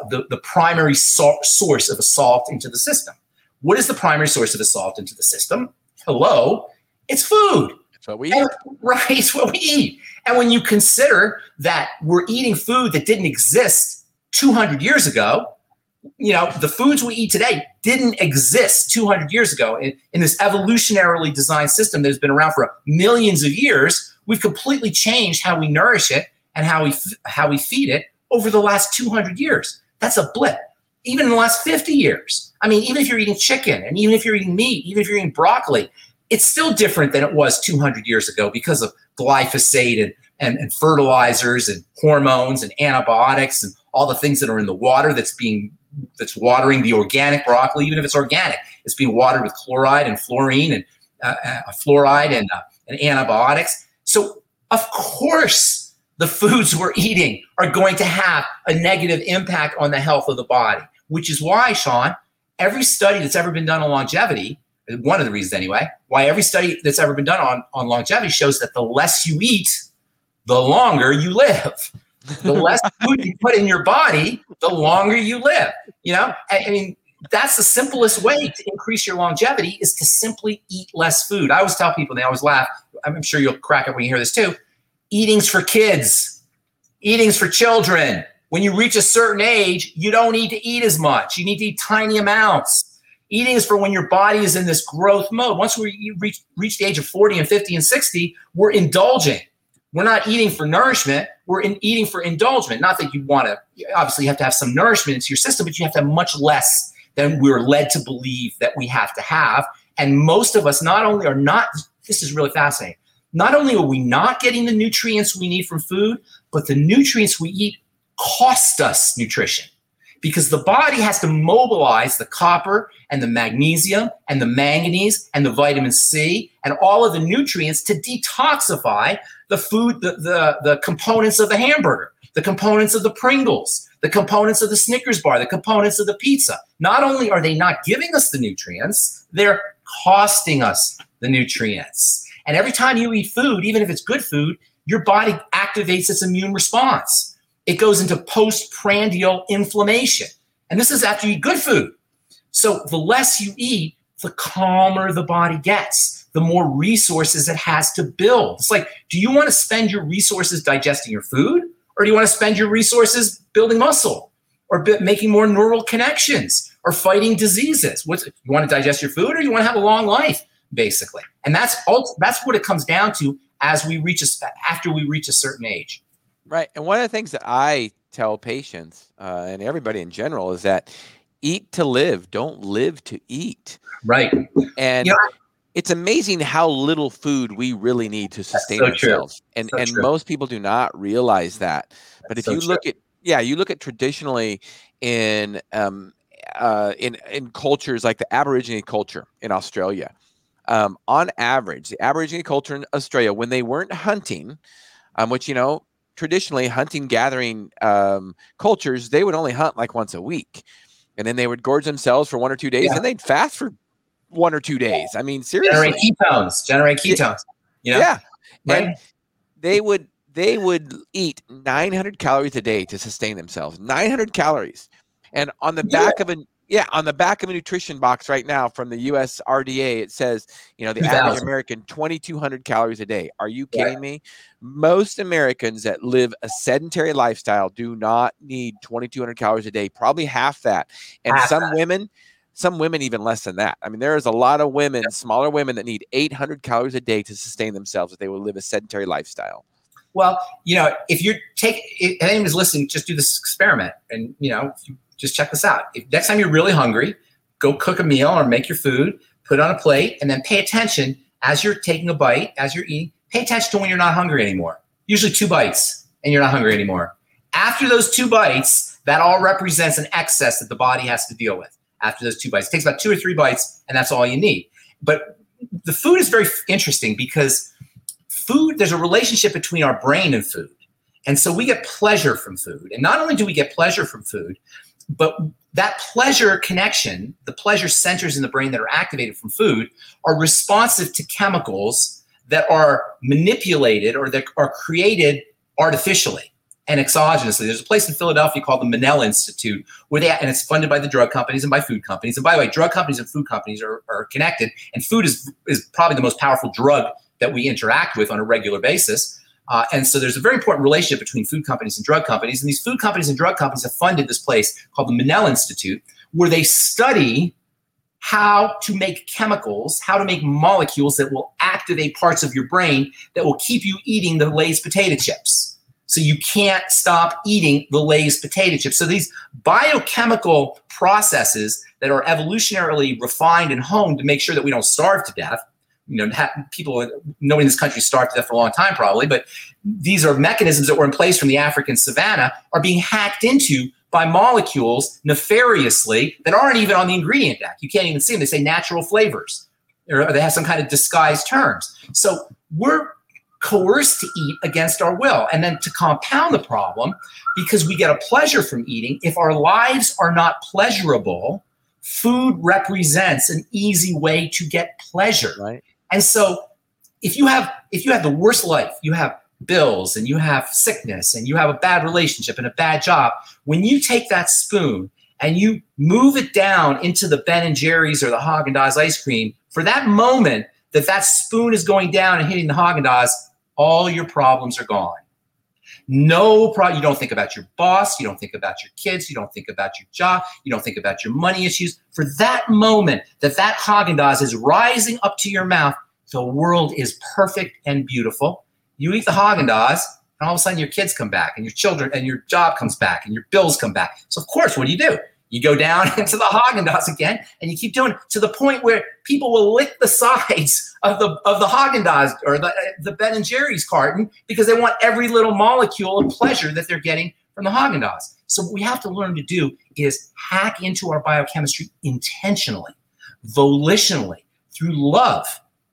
the, the, primary so- source of assault into the system. What is the primary source of assault into the system? Hello, it's food. That's what we eat. right, it's what we eat. And when you consider that we're eating food that didn't exist 200 years ago, you know, the foods we eat today didn't exist 200 years ago. In, in this evolutionarily designed system that has been around for millions of years, we've completely changed how we nourish it and how we how we feed it over the last 200 years. That's a blip. Even in the last 50 years. I mean, even if you're eating chicken and even if you're eating meat, even if you're eating broccoli, it's still different than it was 200 years ago because of glyphosate and, and, and fertilizers and hormones and antibiotics and all the things that are in the water that's being that's watering the organic broccoli, even if it's organic, it's being watered with chloride and fluorine and uh, uh, fluoride and, uh, and antibiotics. So, of course, the foods we're eating are going to have a negative impact on the health of the body, which is why, Shawn, every study that's ever been done on longevity, one of the reasons anyway, why every study that's ever been done on, on longevity shows that the less you eat, the longer you live the less food you put in your body, the longer you live. You know, I, I mean, that's the simplest way to increase your longevity is to simply eat less food. I always tell people, they always laugh. I'm sure you'll crack up when you hear this too. Eating's for kids. Eating's for children. When you reach a certain age, you don't need to eat as much. You need to eat tiny amounts. Eating is for when your body is in this growth mode. Once we reach, reach the age of 40 and 50 and 60, we're indulging. We're not eating for nourishment. We're in eating for indulgement. Not that you want to, obviously, you have to have some nourishment into your system, but you have to have much less than we're led to believe that we have to have. And most of us not only are not, this is really fascinating, not only are we not getting the nutrients we need from food, but the nutrients we eat cost us nutrition because the body has to mobilize the copper and the magnesium and the manganese and the vitamin C and all of the nutrients to detoxify the food, the, the, the components of the hamburger, the components of the Pringles, the components of the Snickers bar, the components of the pizza. Not only are they not giving us the nutrients, they're costing us the nutrients. And every time you eat food, even if it's good food, your body activates its immune response it goes into postprandial inflammation. And this is after you eat good food. So the less you eat, the calmer the body gets, the more resources it has to build. It's like, do you want to spend your resources digesting your food? Or do you want to spend your resources building muscle or making more neural connections or fighting diseases? What's, you want to digest your food or you want to have a long life? basically. And that's that's what it comes down to as we reach a, after we reach a certain age. Right. And one of the things that I tell patients uh, and everybody in general is that eat to live, don't live to eat. Right. And know, it's amazing how little food we really need to sustain so ourselves. True. And so and true. most people do not realize that. But if so you true. look at yeah, you look at traditionally in um, uh, in in cultures like the Aborigine culture in Australia, um, on average, the Aborigine culture in Australia, when they weren't hunting, um, which you know traditionally hunting gathering um, cultures, they would only hunt like once a week, and then they would gorge themselves for one or two days, yeah. and they'd fast for one or two days. I mean, seriously, generate ketones, generate ketones. You know? Yeah, right? and they would they would eat 900 calories a day to sustain themselves. 900 calories, and on the back yeah. of a yeah, on the back of a nutrition box right now from the US RDA, it says, you know, the average American 2,200 calories a day. Are you kidding yeah. me? Most Americans that live a sedentary lifestyle do not need 2,200 calories a day, probably half that. And half some that. women, some women even less than that. I mean, there is a lot of women, yeah. smaller women that need 800 calories a day to sustain themselves if they will live a sedentary lifestyle. Well, you know, if you're take if anyone's listening, just do this experiment, and you know, if you just check this out. If next time you're really hungry, go cook a meal or make your food, put it on a plate, and then pay attention as you're taking a bite, as you're eating. Pay attention to when you're not hungry anymore. Usually two bites, and you're not hungry anymore. After those two bites, that all represents an excess that the body has to deal with. After those two bites, it takes about two or three bites, and that's all you need. But the food is very interesting because food, there's a relationship between our brain and food. And so we get pleasure from food. And not only do we get pleasure from food, but that pleasure connection, the pleasure centers in the brain that are activated from food, are responsive to chemicals that are manipulated or that are created artificially and exogenously. There's a place in Philadelphia called the Monell Institute where they and it's funded by the drug companies and by food companies. And by the way, drug companies and food companies are, are connected, and food is is probably the most powerful drug that we interact with on a regular basis. Uh, and so there's a very important relationship between food companies and drug companies. And these food companies and drug companies have funded this place called the Monell Institute, where they study how to make chemicals, how to make molecules that will activate parts of your brain that will keep you eating the Lay's potato chips. So you can't stop eating the Lay's potato chips. So these biochemical processes that are evolutionarily refined and honed to make sure that we don't starve to death you know, people, in this country starved to death for a long time, probably, but these are mechanisms that were in place from the African savannah are being hacked into by molecules nefariously that aren't even on the ingredient deck. You can't even see them. They say natural flavors, or they have some kind of disguised terms. So we're coerced to eat against our will. And then to compound the problem, because we get a pleasure from eating, if our lives are not pleasurable, food represents an easy way to get pleasure. Right. And so if you have if you have the worst life, you have bills and you have sickness and you have a bad relationship and a bad job, when you take that spoon and you move it down into the Ben and Jerry's or the Haagen-Dazs ice cream, for that moment that that spoon is going down and hitting the Haagen-Dazs, all your problems are gone. No problem. You don't think about your boss. You don't think about your kids. You don't think about your job. You don't think about your money issues. For that moment that that Haagen-Dazs is rising up to your mouth, the world is perfect and beautiful. You eat the Haagen-Dazs, and all of a sudden your kids come back, and your children, and your job comes back, and your bills come back. So of course, what do you do? You go down into the Haagen-Dazs again, and you keep doing it to the point where people will lick the sides of the of the Haagen-Dazs or the the Ben and Jerry's carton because they want every little molecule of pleasure that they're getting from the Haagen-Dazs. So what we have to learn to do is hack into our biochemistry intentionally, volitionally, through love,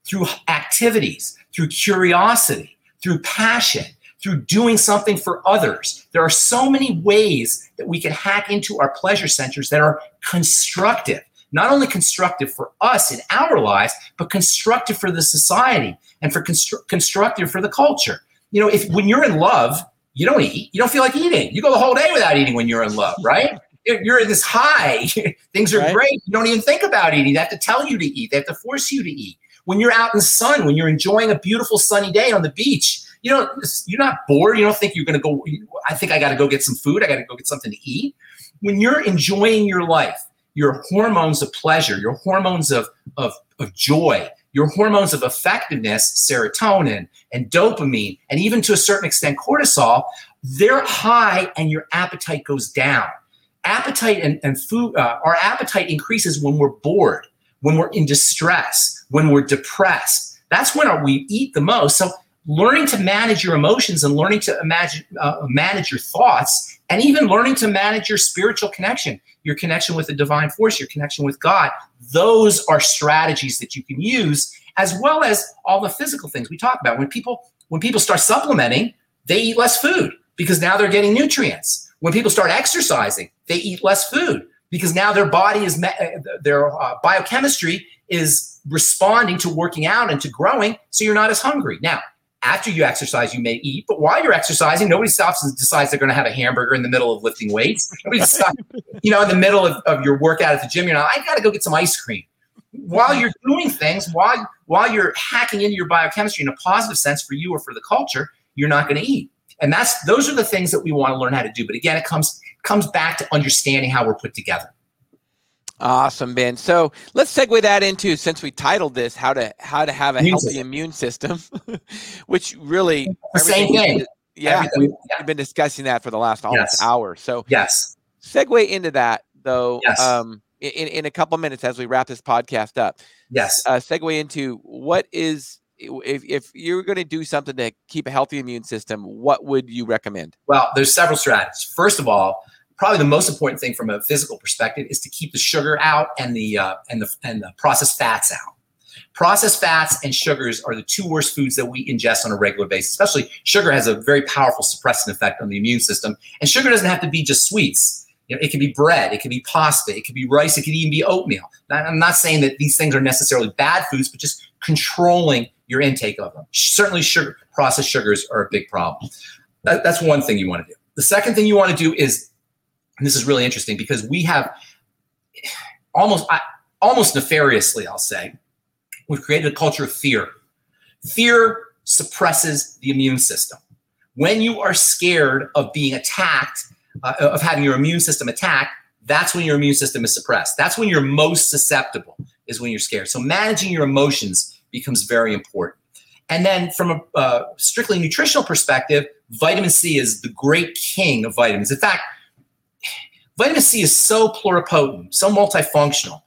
through activities, through curiosity, through passion, through doing something for others. There are so many ways that we can hack into our pleasure centers that are constructive. Not only constructive for us in our lives, but constructive for the society and for constru- constructive for the culture. You know, if when you're in love, you don't eat. You don't feel like eating. You go the whole day without eating when you're in love, right? You're in this high. Things are right. great. You don't even think about eating. They have to tell you to eat. They have to force you to eat. When you're out in the sun, when you're enjoying a beautiful sunny day on the beach, you know, you're not bored. You don't think you're going to go, I think I got to go get some food. I got to go get something to eat. When you're enjoying your life, your hormones of pleasure, your hormones of, of, of joy, your hormones of effectiveness, serotonin and dopamine, and even to a certain extent cortisol, they're high and your appetite goes down. Appetite and, and food, uh, our appetite increases when we're bored, when we're in distress, when we're depressed. That's when our, we eat the most. So learning to manage your emotions and learning to imagine, uh, manage your thoughts and even learning to manage your spiritual connection, your connection with the divine force, your connection with God. Those are strategies that you can use as well as all the physical things we talk about. When people when people start supplementing, they eat less food because now they're getting nutrients. When people start exercising, they eat less food because now their body is uh, their uh, biochemistry is responding to working out and to growing so you're not as hungry. Now, after you exercise, you may eat, but while you're exercising, nobody stops and decides they're going to have a hamburger in the middle of lifting weights. You know, in the middle of, of your workout at the gym. You're not, I got to go get some ice cream. While you're doing things, while while you're hacking into your biochemistry in a positive sense for you or for the culture, you're not going to eat. And that's those are the things that we want to learn how to do. But again, it comes comes back to understanding how we're put together. Awesome, Ben. So let's segue that into since we titled this "How to How to Have a immune Healthy system. Immune System," which really the same thing. Yeah, we've, been discussing that for the last almost yes. hour. So yes, segue into that though. Yes. Um, in in a couple minutes as we wrap this podcast up. Yes. Uh, segue into what is if if you're going to do something to keep a healthy immune system, what would you recommend? Well, there's several strategies. First of all probably the most important thing from a physical perspective is to keep the sugar out and the uh, and the and the processed fats out. Processed fats and sugars are the two worst foods that we ingest on a regular basis. Especially sugar has a very powerful suppressant effect on the immune system, and sugar doesn't have to be just sweets. You know, it can be bread, it can be pasta, it can be rice, it can even be oatmeal. I'm not saying that these things are necessarily bad foods, but just controlling your intake of them. Certainly, sugar, processed sugars are a big problem. That, that's one thing you want to do. The second thing you want to do is and this is really interesting because we have almost almost nefariously, I'll say, we've created a culture of fear. Fear suppresses the immune system. When you are scared of being attacked, uh, of having your immune system attacked, that's when your immune system is suppressed. That's when you're most susceptible, is when you're scared. So managing your emotions becomes very important. And then from a uh, strictly nutritional perspective, vitamin C is the great king of vitamins. In fact, Vitamin C is so pluripotent, so multifunctional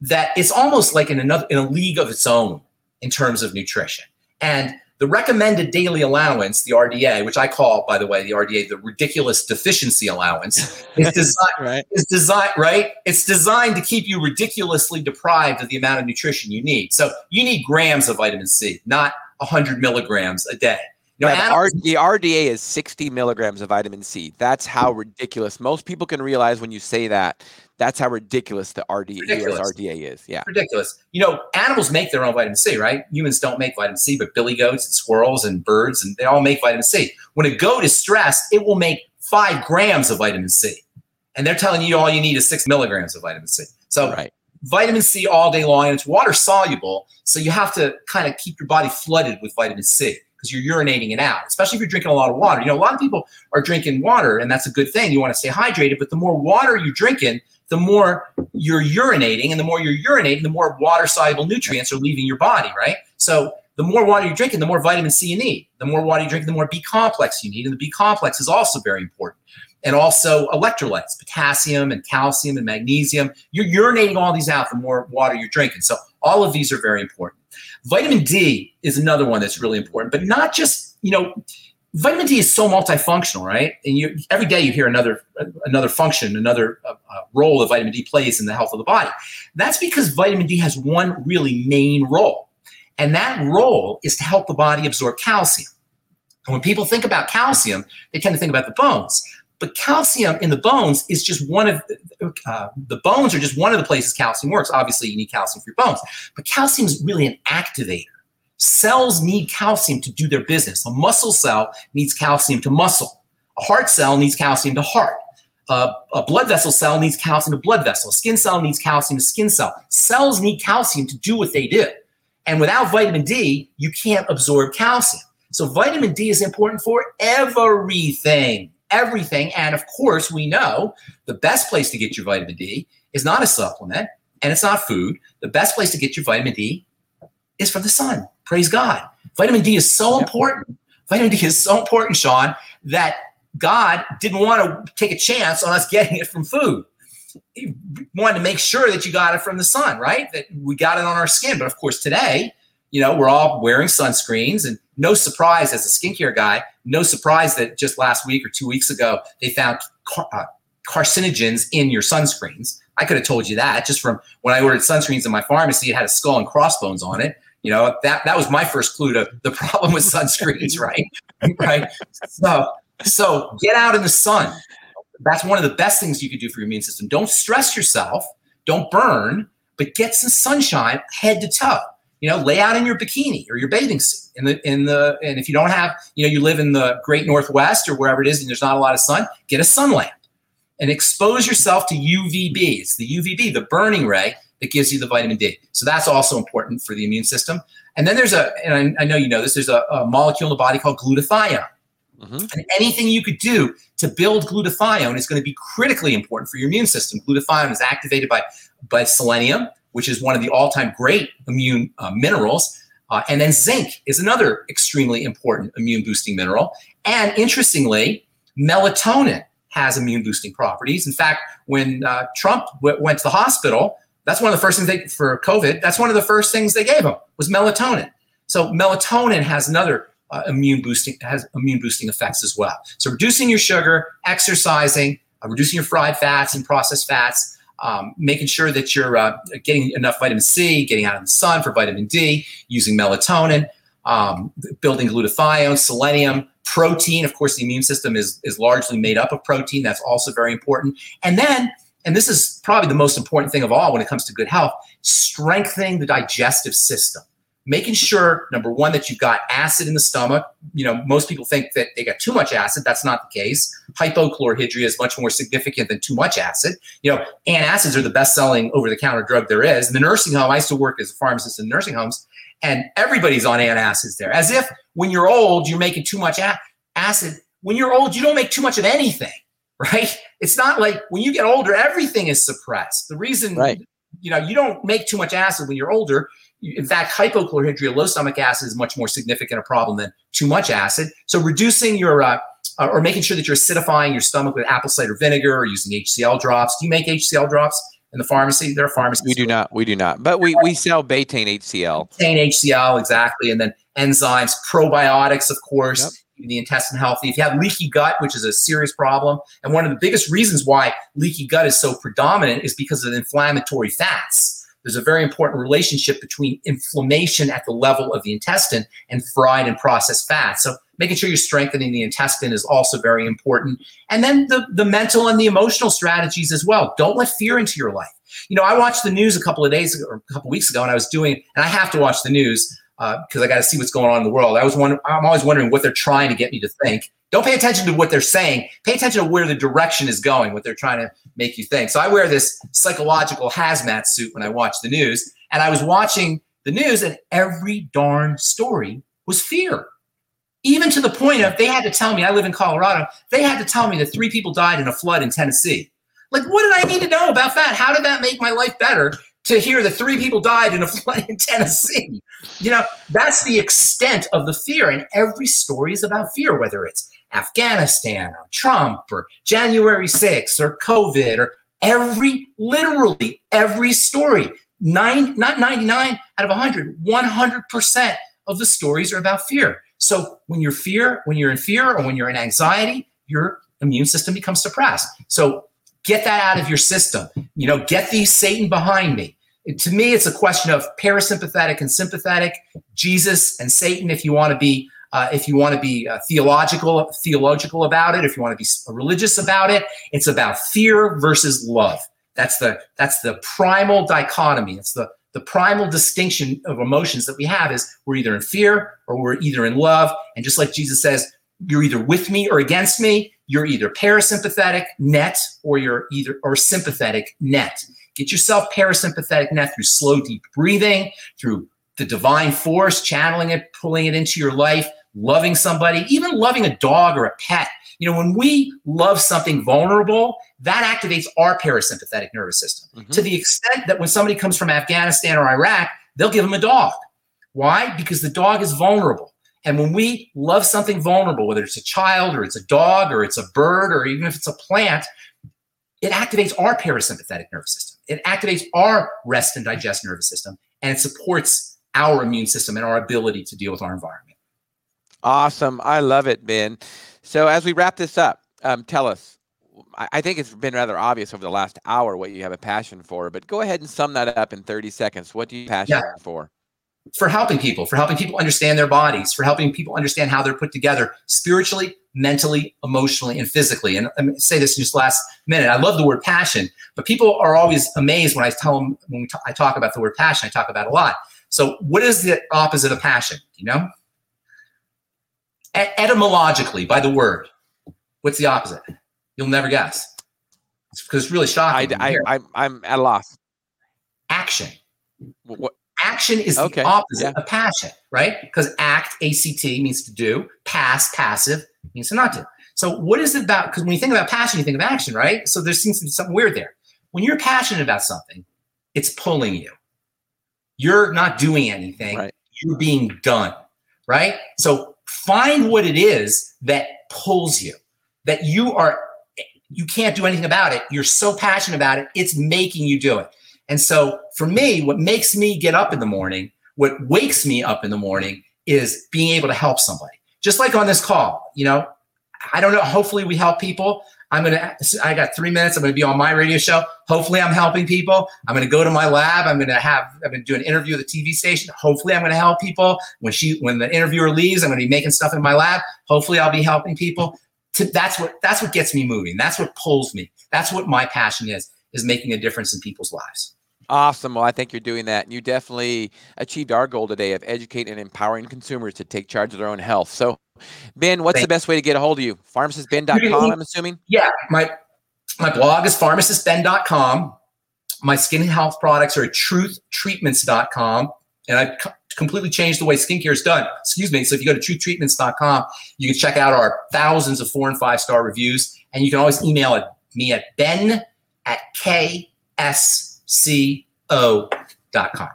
that it's almost like in another in a league of its own in terms of nutrition. And the recommended daily allowance, the RDA, which I call, by the way, the RDA, the ridiculous deficiency allowance, is designed, right. is designed, right? It's designed to keep you ridiculously deprived of the amount of nutrition you need. So you need grams of vitamin C, not 100 milligrams a day. No, yeah, the, R- the RDA is 60 milligrams of vitamin C. That's how ridiculous. Most people can realize when you say that. That's how ridiculous the RDA, ridiculous. RDA is. Yeah, ridiculous. You know, animals make their own vitamin C, right? Humans don't make vitamin C, but billy goats and squirrels and birds and they all make vitamin C. When a goat is stressed, it will make five grams of vitamin C, and they're telling you all you need is six milligrams of vitamin C. So, right. Vitamin C all day long, and it's water soluble, so you have to kind of keep your body flooded with vitamin C because you're urinating it out, especially if you're drinking a lot of water. You know, a lot of people are drinking water, and that's a good thing. You want to stay hydrated, but the more water you're drinking, the more you're urinating, and the more you're urinating, the more water soluble nutrients are leaving your body, right? So the more water you're drinking, the more vitamin C you need. The more water you drink, the more B complex you need. And the B complex is also very important. And also electrolytes, potassium and calcium and magnesium. You're urinating all these out the more water you're drinking. So all of these are very important. Vitamin D is another one that's really important, but not just, you know, vitamin D is so multifunctional, right? And you every day you hear another another function, another uh, uh, role that vitamin D plays in the health of the body. That's because vitamin D has one really main role, and that role is to help the body absorb calcium. And when people think about calcium, they tend to think about the bones. But calcium in the bones is just one of uh, the bones are just one of the places calcium works. Obviously, you need calcium for your bones, but calcium is really an activator. Cells need calcium to do their business. A muscle cell needs calcium to muscle. A heart cell needs calcium to heart. Uh, a blood vessel cell needs calcium to blood vessel. A skin cell needs calcium to skin cell. Cells need calcium to do what they do. And without vitamin D, you can't absorb calcium. So vitamin D is important for everything everything. And of course, we know the best place to get your vitamin D is not a supplement and it's not food. The best place to get your vitamin D is from the sun. Praise God. Vitamin D is so yep. important. Vitamin D is so important, Shawn, that God didn't want to take a chance on us getting it from food. He wanted to make sure that you got it from the sun, right? That we got it on our skin. But of course, today, you know, we're all wearing sunscreens, and no surprise as a skincare guy, no surprise that just last week or two weeks ago they found car- uh, carcinogens in your sunscreens. I could have told you that just from when I ordered sunscreens in my pharmacy. It had a skull and crossbones on it. You know that that was my first clue to the problem with sunscreens, right? right. So so get out in the sun. That's one of the best things you could do for your immune system. Don't stress yourself. Don't burn, but get some sunshine head to toe. You know, lay out in your bikini or your bathing suit in the in the and if you don't have, you know, you live in the great northwest or wherever it is and there's not a lot of sun, get a sun lamp and expose yourself to UVB. It's the UVB, the burning ray that gives you the vitamin D. So that's also important for the immune system. And then there's a, and I, I know you know this, there's a, a, molecule in the body called glutathione. Mm-hmm. And anything you could do to build glutathione is going to be critically important for your immune system. Glutathione is activated by, by selenium, which is one of the all time great immune uh, minerals. Uh, and then zinc is another extremely important immune boosting mineral. And interestingly, melatonin has immune boosting properties. In fact, when uh, Trump w- went to the hospital, that's one of the first things they, for COVID, that's one of the first things they gave them was melatonin. So melatonin has another uh, immune boosting has immune boosting effects as well. So reducing your sugar, exercising, uh, reducing your fried fats and processed fats, um, making sure that you're uh, getting enough vitamin C, getting out in the sun for vitamin D, using melatonin, um, building glutathione, selenium, protein. Of course, the immune system is is largely made up of protein. That's also very important. And then and this is probably the most important thing of all when it comes to good health, strengthening the digestive system. Making sure, number one, that you've got acid in the stomach. You know, most people think that they got too much acid. That's not the case. Hypochlorhydria is much more significant than too much acid. You know, antacids are the best selling over the counter drug there is. In the nursing home, I used to work as a pharmacist in nursing homes, and everybody's on antacids there, as if when you're old, you're making too much acid. When you're old, you don't make too much of anything right? It's not like when you get older, everything is suppressed. The reason, right. you know, you don't make too much acid when you're older. In fact, hypochlorhydria, low stomach acid, is much more significant a problem than too much acid. So reducing your uh, uh or making sure that you're acidifying your stomach with apple cider vinegar or using HCl drops. Do you make HCl drops in the pharmacy? There are pharmacies. We do not. We do not. But we, we sell betaine HCl. Betaine HCl, exactly. And then enzymes, probiotics, of course. Yep the intestine healthy. If you have leaky gut, which is a serious problem, and one of the biggest reasons why leaky gut is so predominant is because of inflammatory fats. There's a very important relationship between inflammation at the level of the intestine and fried and processed fats. So making sure you're strengthening the intestine is also very important. And then the, the mental and the emotional strategies as well. Don't let fear into your life. You know, I watched the news a couple of days ago, or a couple of weeks ago, and I was doing, and I have to watch the news because uh, I got to see what's going on in the world. I was wondering, I'm always wondering what they're trying to get me to think. Don't pay attention to what they're saying. Pay attention to where the direction is going, what they're trying to make you think. So I wear this psychological hazmat suit when I watch the news, and I was watching the news, and every darn story was fear. Even to the point of they had to tell me, I live in Colorado, they had to tell me that three people died in a flood in Tennessee. Like, what did I need to know about that? How did that make my life better to hear that three people died in a flood in Tennessee. You know, that's the extent of the fear. And every story is about fear, whether it's Afghanistan or Trump or January 6th or COVID or every, literally every story. Nine, not 99 out of 100, 100% of the stories are about fear. So when you're fear, when you're in fear or when you're in anxiety, your immune system becomes suppressed. So get that out of your system. You know, get these Satan behind me to me, it's a question of parasympathetic and sympathetic, Jesus and Satan. If you want to be, uh, if you want to be uh, theological, theological about it, if you want to be religious about it, it's about fear versus love. That's the that's the primal dichotomy. It's the the primal distinction of emotions that we have is we're either in fear or we're either in love. And just like Jesus says, you're either with me or against me. You're either parasympathetic net or you're either or sympathetic net. Get yourself parasympathetic net through slow, deep breathing, through the divine force, channeling it, pulling it into your life, loving somebody, even loving a dog or a pet. You know, when we love something vulnerable, that activates our parasympathetic nervous system mm-hmm. to the extent that when somebody comes from Afghanistan or Iraq, they'll give them a dog. Why? Because the dog is vulnerable. And when we love something vulnerable, whether it's a child or it's a dog or it's a bird or even if it's a plant, it activates our parasympathetic nervous system. It activates our rest and digest nervous system, and it supports our immune system and our ability to deal with our environment. Awesome. I love it, Ben. So as we wrap this up, um, tell us. I think it's been rather obvious over the last hour what you have a passion for, but go ahead and sum that up in 30 seconds. What do you passion yeah. for? For helping people, for helping people understand their bodies, for helping people understand how they're put together spiritually, mentally, emotionally, and physically. And me say this in just last minute. I love the word passion, but people are always amazed when I tell them when I talk about the word passion. I talk about a lot. So, what is the opposite of passion? You know? etymologically by the word, what's the opposite? You'll never guess. It's because it's really shocking. I, I, I, am at a loss. Action. What? Action is okay. the opposite yeah. of passion, right? Because act, ACT, means to do. Pass, passive, means to not do. So what is it about? Because when you think about passion, you think of action, right? So there seems to be something weird there. When you're passionate about something, it's pulling you. You're not doing anything. Right. You're being done, right? So find what it is that pulls you, that you are, you can't do anything about it. You're so passionate about it, it's making you do it. And so for me, what makes me get up in the morning, what wakes me up in the morning is being able to help somebody. Just like on this call, you know, I don't know, hopefully we help people. I'm gonna. I got three minutes. I'm gonna be on my radio show. Hopefully, I'm helping people. I'm gonna go to my lab. I'm gonna have. I'm gonna do an interview with the TV station. Hopefully, I'm gonna help people. When she, when the interviewer leaves, I'm gonna be making stuff in my lab. Hopefully, I'll be helping people. That's what. That's what gets me moving. That's what pulls me. That's what my passion is. Is making a difference in people's lives. Awesome. Well, I think you're doing that. And you definitely achieved our goal today of educating and empowering consumers to take charge of their own health. So, Ben, what's the best way to get a hold of you? Pharmacistben.com, I'm assuming? Yeah. My my blog is pharmacistben.com. My skin health products are at truthtreatments.com. And I've completely changed the way skincare is done. Excuse me. So if you go to truthtreatments.com, you can check out our thousands of four and five star reviews. And you can always email me at ben at KS co.com.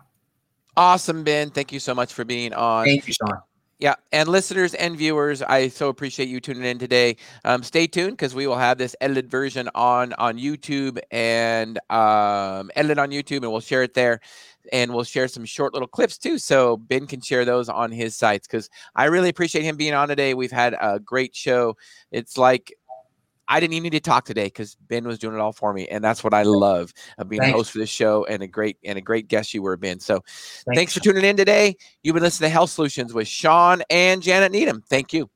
Awesome, Ben. Thank you so much for being on. Thank you, Shawn. Yeah, and listeners and viewers, I so appreciate you tuning in today. Um, stay tuned because we will have this edited version on on YouTube and um, edited on YouTube, and we'll share it there, and we'll share some short little clips too, so Ben can share those on his sites. Because I really appreciate him being on today. We've had a great show. It's like I didn't even need to talk today because Ben was doing it all for me, and that's what I love of being thanks. a host for this show and a great and a great guest you were, Ben. So, thanks, thanks for tuning in today. You've been listening to Health Solutions with Shawn and Janet Needham. Thank you.